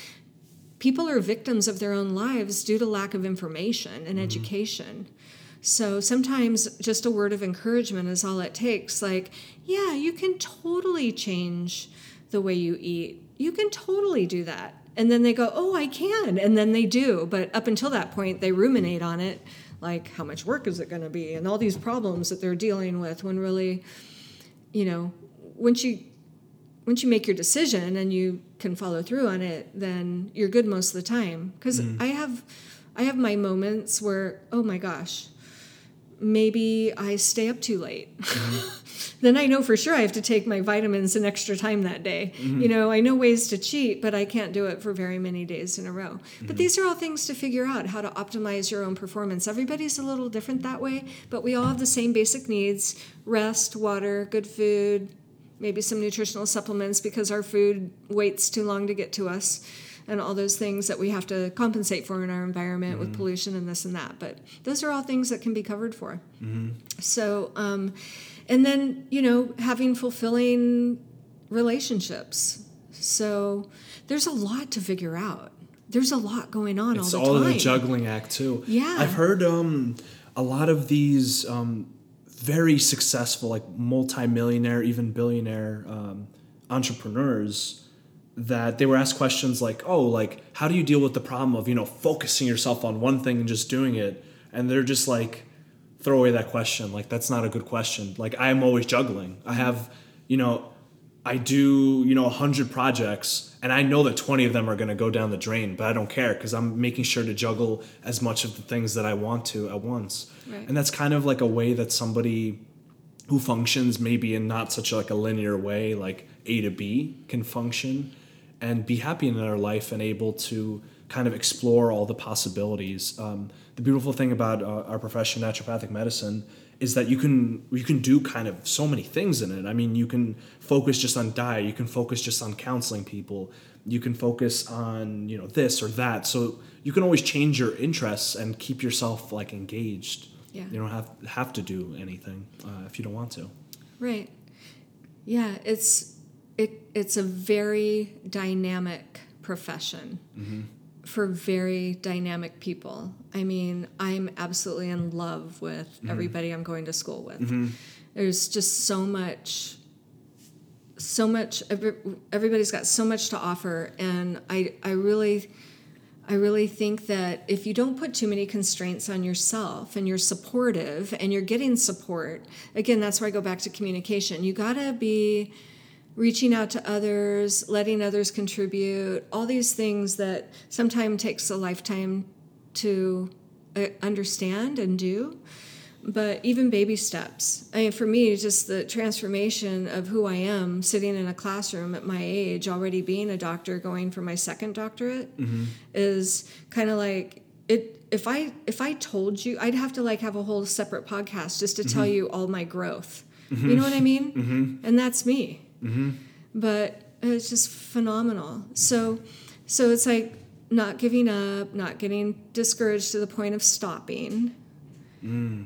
people are victims of their own lives due to lack of information and mm. education. So sometimes just a word of encouragement is all it takes. Like, yeah, you can totally change the way you eat, you can totally do that. And then they go, oh, I can. And then they do. But up until that point, they ruminate on it like, how much work is it going to be? And all these problems that they're dealing with when really, you know, once you once you make your decision and you can follow through on it, then you're good most of the time. Because mm. I have, I have my moments where, oh my gosh, maybe I stay up too late. Mm-hmm. then I know for sure I have to take my vitamins an extra time that day. Mm-hmm. You know, I know ways to cheat, but I can't do it for very many days in a row. Mm-hmm. But these are all things to figure out how to optimize your own performance. Everybody's a little different that way, but we all have the same basic needs rest, water, good food, maybe some nutritional supplements because our food waits too long to get to us and all those things that we have to compensate for in our environment mm-hmm. with pollution and this and that. But those are all things that can be covered for. Mm-hmm. So, um, and then, you know, having fulfilling relationships. So there's a lot to figure out. There's a lot going on it's all the all time. the juggling act too. Yeah. I've heard um, a lot of these um, very successful, like multimillionaire, even billionaire um, entrepreneurs that they were asked questions like, "Oh, like how do you deal with the problem of you know focusing yourself on one thing and just doing it?" And they're just like, "Throw away that question. Like that's not a good question. Like I am always juggling. I have, you know, I do you know a hundred projects, and I know that twenty of them are going to go down the drain, but I don't care because I'm making sure to juggle as much of the things that I want to at once. Right. And that's kind of like a way that somebody who functions maybe in not such like a linear way, like A to B, can function and be happy in their life and able to kind of explore all the possibilities. Um, the beautiful thing about uh, our profession, naturopathic medicine, is that you can you can do kind of so many things in it. I mean, you can focus just on diet, you can focus just on counseling people, you can focus on you know this or that. So you can always change your interests and keep yourself like engaged. Yeah. You don't have have to do anything uh, if you don't want to. Right. Yeah, it's it, it's a very dynamic profession mm-hmm. For very dynamic people. I mean, I'm absolutely in love with mm-hmm. everybody I'm going to school with. Mm-hmm. There's just so much, so much. Everybody's got so much to offer, and I, I really. I really think that if you don't put too many constraints on yourself and you're supportive and you're getting support, again, that's where I go back to communication. You got to be reaching out to others, letting others contribute, all these things that sometimes takes a lifetime to uh, understand and do. But even baby steps. I mean, for me, just the transformation of who I am sitting in a classroom at my age, already being a doctor, going for my second doctorate, mm-hmm. is kind of like it if i if i told you i'd have to like have a whole separate podcast just to mm-hmm. tell you all my growth mm-hmm. you know what i mean mm-hmm. and that's me Mm-hmm. But it's just phenomenal. So, so it's like not giving up, not getting discouraged to the point of stopping, mm.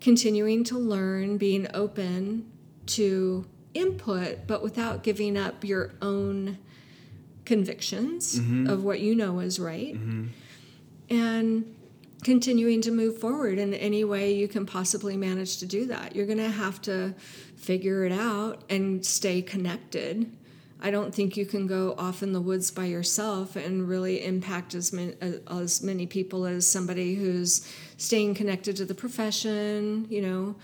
continuing to learn, being open to input, but without giving up your own convictions mm-hmm. of what you know is right. Mm-hmm. And continuing to move forward in any way you can possibly manage to do that. You're going to have to figure it out and stay connected. I don't think you can go off in the woods by yourself and really impact as many, as many people as somebody who's staying connected to the profession, you know,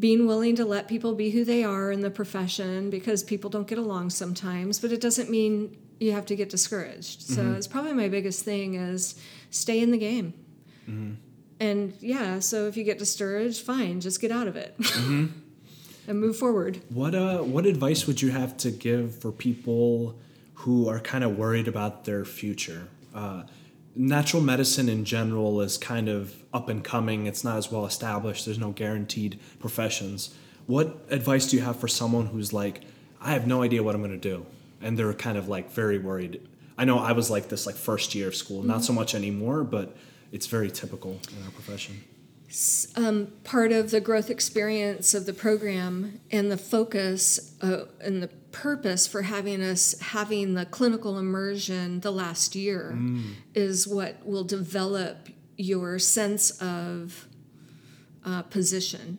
being willing to let people be who they are in the profession because people don't get along sometimes, but it doesn't mean you have to get discouraged. So mm-hmm. it's probably my biggest thing is stay in the game Mm-hmm. And yeah, so if you get discouraged, fine, just get out of it mm-hmm. and move forward. What uh, what advice would you have to give for people who are kind of worried about their future? Uh, natural medicine in general is kind of up and coming. It's not as well established. There's no guaranteed professions. What advice do you have for someone who's like, I have no idea what I'm going to do, and they're kind of like very worried? I know I was like this like first year of school, mm-hmm. not so much anymore, but it's very typical in our profession. Um, part of the growth experience of the program and the focus uh, and the purpose for having us having the clinical immersion the last year mm. is what will develop your sense of uh, position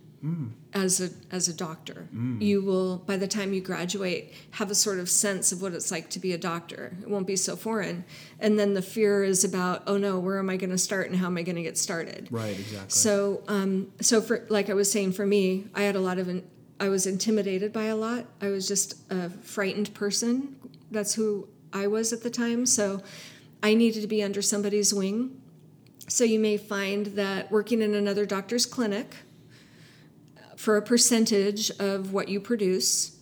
as a as a doctor. You will by the time you graduate have a sort of sense of what it's like to be a doctor. It won't be so foreign. And then the fear is about, oh no, where am I going to start and how am I going to get started? Right, exactly. So, um, so for like I was saying, for me, I had a lot of, in, I was intimidated by a lot. I was just a frightened person. That's who I was at the time. So, I needed to be under somebody's wing. So you may find that working in another doctor's clinic for a percentage of what you produce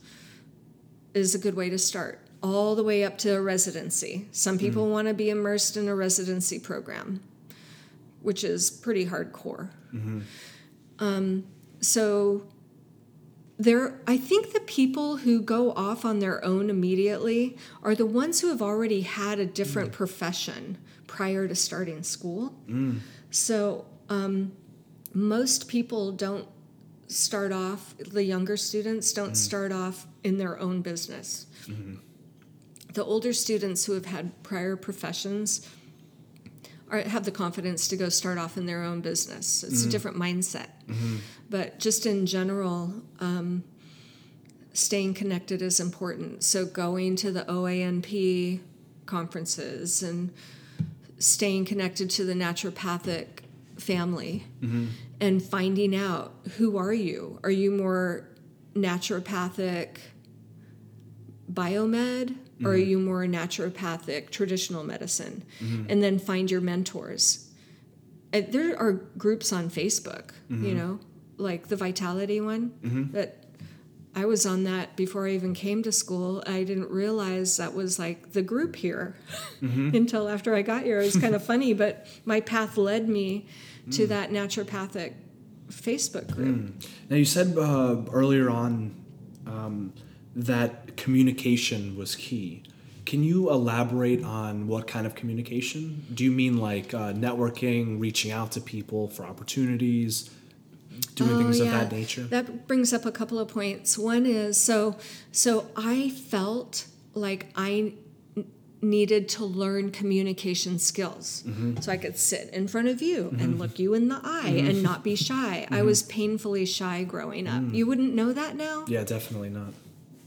is a good way to start. All the way up to a residency. Some people want to be immersed in a residency program which is pretty hardcore. Um, so there, I think the people who go off on their own immediately are the ones who have already had a different profession prior to starting school. So um, most people don't start off. The younger students don't mm-hmm. start off in their own business. Mm-hmm. The older students who have had prior professions are, have the confidence to go start off in their own business. It's a mm-hmm. different mindset. But just in general, um, staying connected is important. So going to the OANP conferences and staying connected to the naturopathic family and finding out who are you? Are you more naturopathic biomed? Or are mm-hmm. you more naturopathic traditional medicine? Mm-hmm. And then find your mentors. There are groups on facebook you mm-hmm. know like the vitality one that i was on that before i even came to school. I didn't realize that was like the group here until after i got here. It was kind of funny but my path led me to that naturopathic facebook group Now you said uh, earlier on um, that communication was key. Can you elaborate on what kind of communication? Do you mean like uh, networking, reaching out to people for opportunities, doing things of that nature? That brings up a couple of points. One is so so I felt like I needed to learn communication skills Mm-hmm. so I could sit in front of you and look you in the eye Mm-hmm. and not be shy. I was painfully shy growing up. Mm. You wouldn't know that now. yeah, definitely not.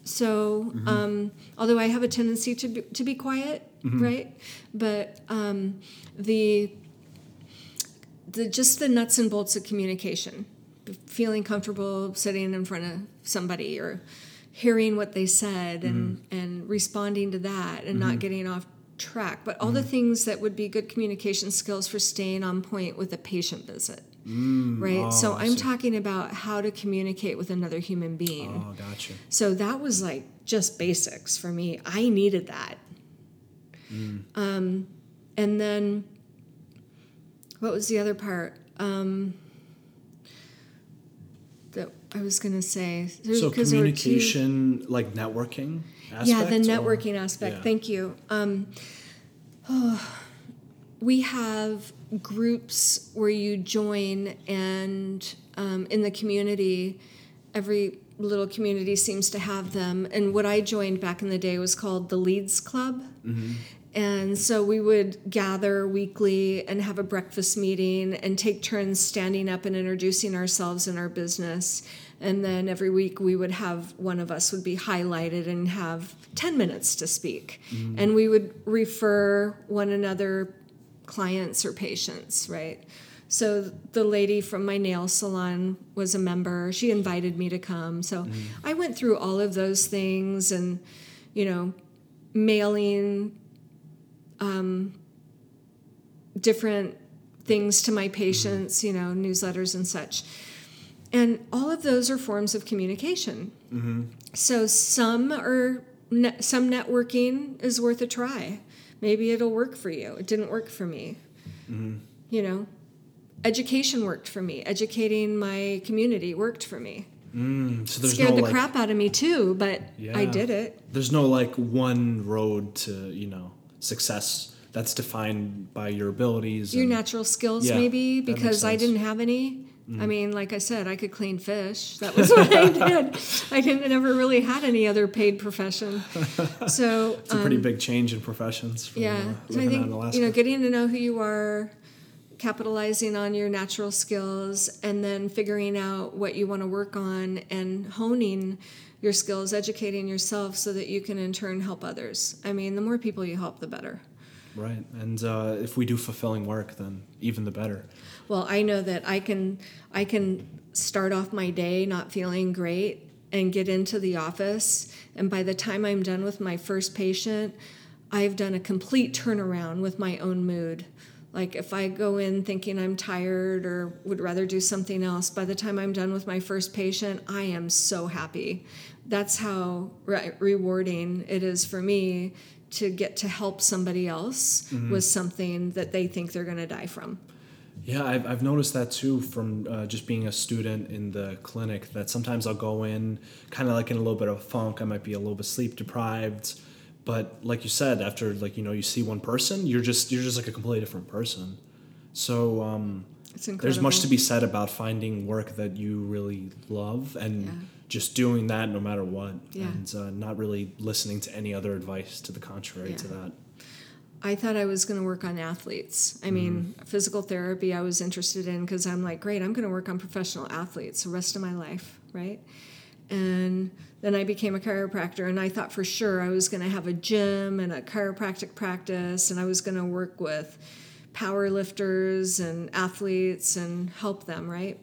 So, Mm-hmm. um, although I have a tendency to be, to be quiet, Mm-hmm. right? But um, the the just the nuts and bolts of communication, feeling comfortable sitting in front of somebody or hearing what they said and Mm-hmm. and responding to that and not getting off track. But all the things that would be good communication skills for staying on point with a patient visit. right? so oh, I I'm see. talking about how to communicate with another human being. Oh, gotcha. So that was like just basics for me. I needed that. Um, and then what was the other part? Um, I was going to say. so So 'cause there were two- communication, like networking aspect? yeah, the or- networking aspect. Yeah. Thank you. Um, oh, we have groups where you join, and um, in the community, every little community seems to have them. And what I joined back in the day was called the Leads Club. And so we would gather weekly and have a breakfast meeting and take turns standing up and introducing ourselves and our business. And then every week we would have one of us would be highlighted and have 10 minutes to speak. And we would refer one another clients or patients, right? So the lady from my nail salon was a member. She invited me to come. So I went through all of those things and, you know, mailing um, different things to my patients, you know, newsletters and such. And all of those are forms of communication. So some are ne- some networking is worth a try. Maybe it'll work for you. It didn't work for me. You know, education worked for me. Educating my community worked for me. Mm, so there's Scared no the like, crap out of me too, but I did it. There's no like one road to you know success that's defined by your abilities. Your natural skills, Yeah, maybe, because I. Didn't have any. I mean, like I said, I could clean fish. That was what I did. I didn't never really had any other paid profession. So It's a pretty big change in professions. From, yeah, uh, so I think you know, getting to know who you are, capitalizing on your natural skills and then figuring out what you want to work on and honing your skills, educating yourself so that you can in turn help others. I mean, the more people you help, the better. Right. And uh, if we do fulfilling work, then even the better. Well, I know that I can I can start off my day not feeling great and get into the office and by the time I'm done with my first patient, I've done a complete turnaround with my own mood. Like if I go in thinking I'm tired or would rather do something else, by the time I'm done with my first patient, I am so happy. That's how re- rewarding it is for me to get to help somebody else mm-hmm. with something that they think they're going to die from. Yeah, I've, I've noticed that too from uh, just being a student in the clinic that sometimes I'll go in kind of like in a little bit of a funk. I might be a little bit sleep deprived. But like you said, after like, you know, you see one person, you're just, you're just like a completely different person. So, um, there's much to be said about finding work that you really love and yeah. Just doing that no matter what yeah. and uh, not really listening to any other advice to the contrary yeah. to that i thought i was going to work on athletes i mean mm. physical therapy i was interested in because i'm like great i'm going to work on professional athletes the rest of my life right and then i became a chiropractor and i thought for sure i was going to have a gym and a chiropractic practice and i was going to work with power lifters and athletes and help them, right?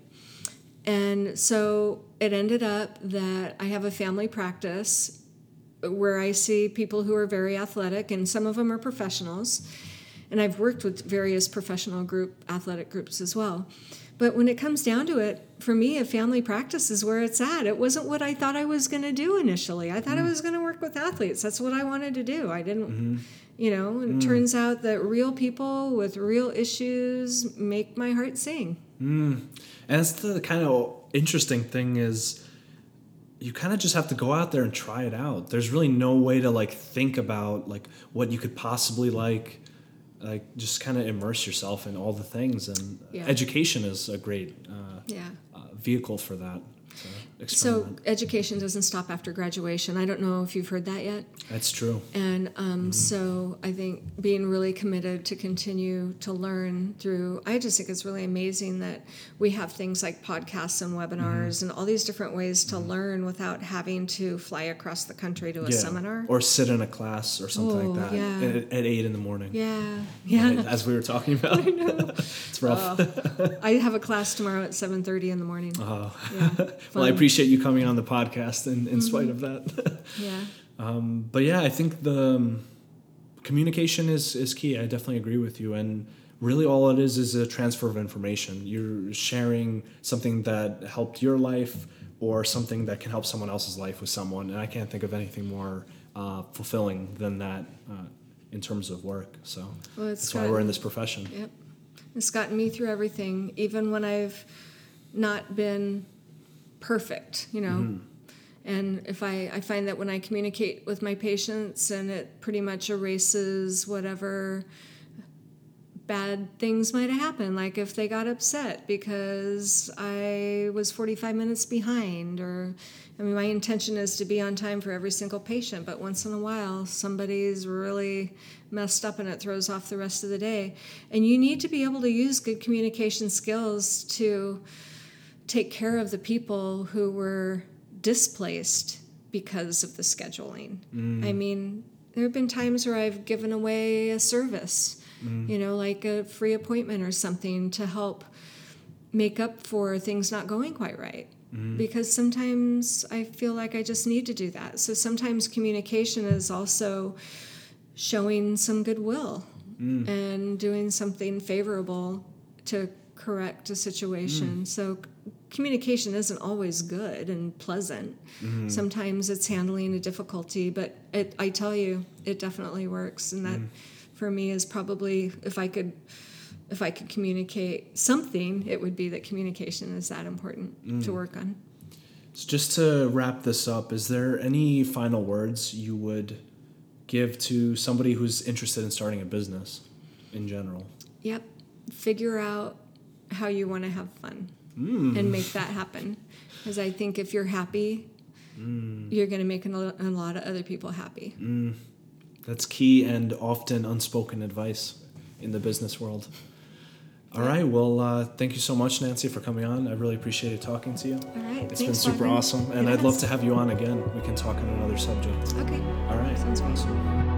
And so it ended up that I have a family practice where I see people who are very athletic, and some of them are professionals. And I've worked with various professional group athletic groups as well. But when it comes down to it, for me, a family practice is where it's at. It wasn't what I thought I was going to do initially. I thought mm. I was going to work with athletes. That's what I wanted to do. I didn't, mm-hmm. you know, it mm. turns out that real people with real issues make my heart sing. Mm. And that's the kind of interesting thing is you kind of just have to go out there and try it out. There's really no way to like think about like what you could possibly like like just kind of immerse yourself in all the things and yeah. education is a great uh, yeah. uh, vehicle for that so education doesn't stop after graduation. I don't know if you've heard that yet. That's true. And um, mm-hmm. so I think being really committed to continue to learn through, I just think it's really amazing that we have things like podcasts and webinars mm-hmm. and all these different ways to mm-hmm. learn without having to fly across the country to a yeah. seminar or sit in a class or something oh, like that yeah. at, at, eight in the morning. Yeah, yeah. As we were talking about, I know. it's rough. Uh, I have a class tomorrow at seven thirty in the morning. Oh, yeah. well, I appreciate appreciate you coming on the podcast in, in mm-hmm. spite of that. yeah. Um, but yeah, I think the um, communication is, is key. I definitely agree with you. And really all it is is a transfer of information. You're sharing something that helped your life or something that can help someone else's life with someone. And I can't think of anything more uh, fulfilling than that uh, in terms of work. So well, that's gotten, why we're in this profession. Yep. It's gotten me through everything, even when I've not been perfect, you know. Mm-hmm. And if I, I find that when I communicate with my patients and it pretty much erases whatever bad things might have happened, like if they got upset because I was 45 minutes behind, or I mean, my intention is to be on time for every single patient, but once in a while somebody's really messed up and it throws off the rest of the day. And you need to be able to use good communication skills to take care of the people who were displaced because of the scheduling. Mm. I mean, there have been times where I've given away a service, mm. you know, like a free appointment or something to help make up for things not going quite right. Mm. Because sometimes I feel like I just need to do that. So sometimes communication is also showing some goodwill mm. and doing something favorable to correct a situation. Mm. So communication isn't always good and pleasant. Mm-hmm. Sometimes it's handling a difficulty, but it, I tell you, it definitely works. And that, mm. for me, is probably if I could, if I could communicate something, it would be that communication is that important mm. to work on. So just to wrap this up, is there any final words you would give to somebody who's interested in starting a business in general? Yep. Figure out how you want to have fun mm. and make that happen. Because I think if you're happy, mm. you're going to make a lot of other people happy. Mm. That's key and often unspoken advice in the business world. All right. Well, uh, thank you so much, Nancy, for coming on. I really appreciated talking to you. All right. It's thanks, been super awesome, and It I'd love to have you on again. We can talk on another subject. Okay. All right. Sounds great. Awesome.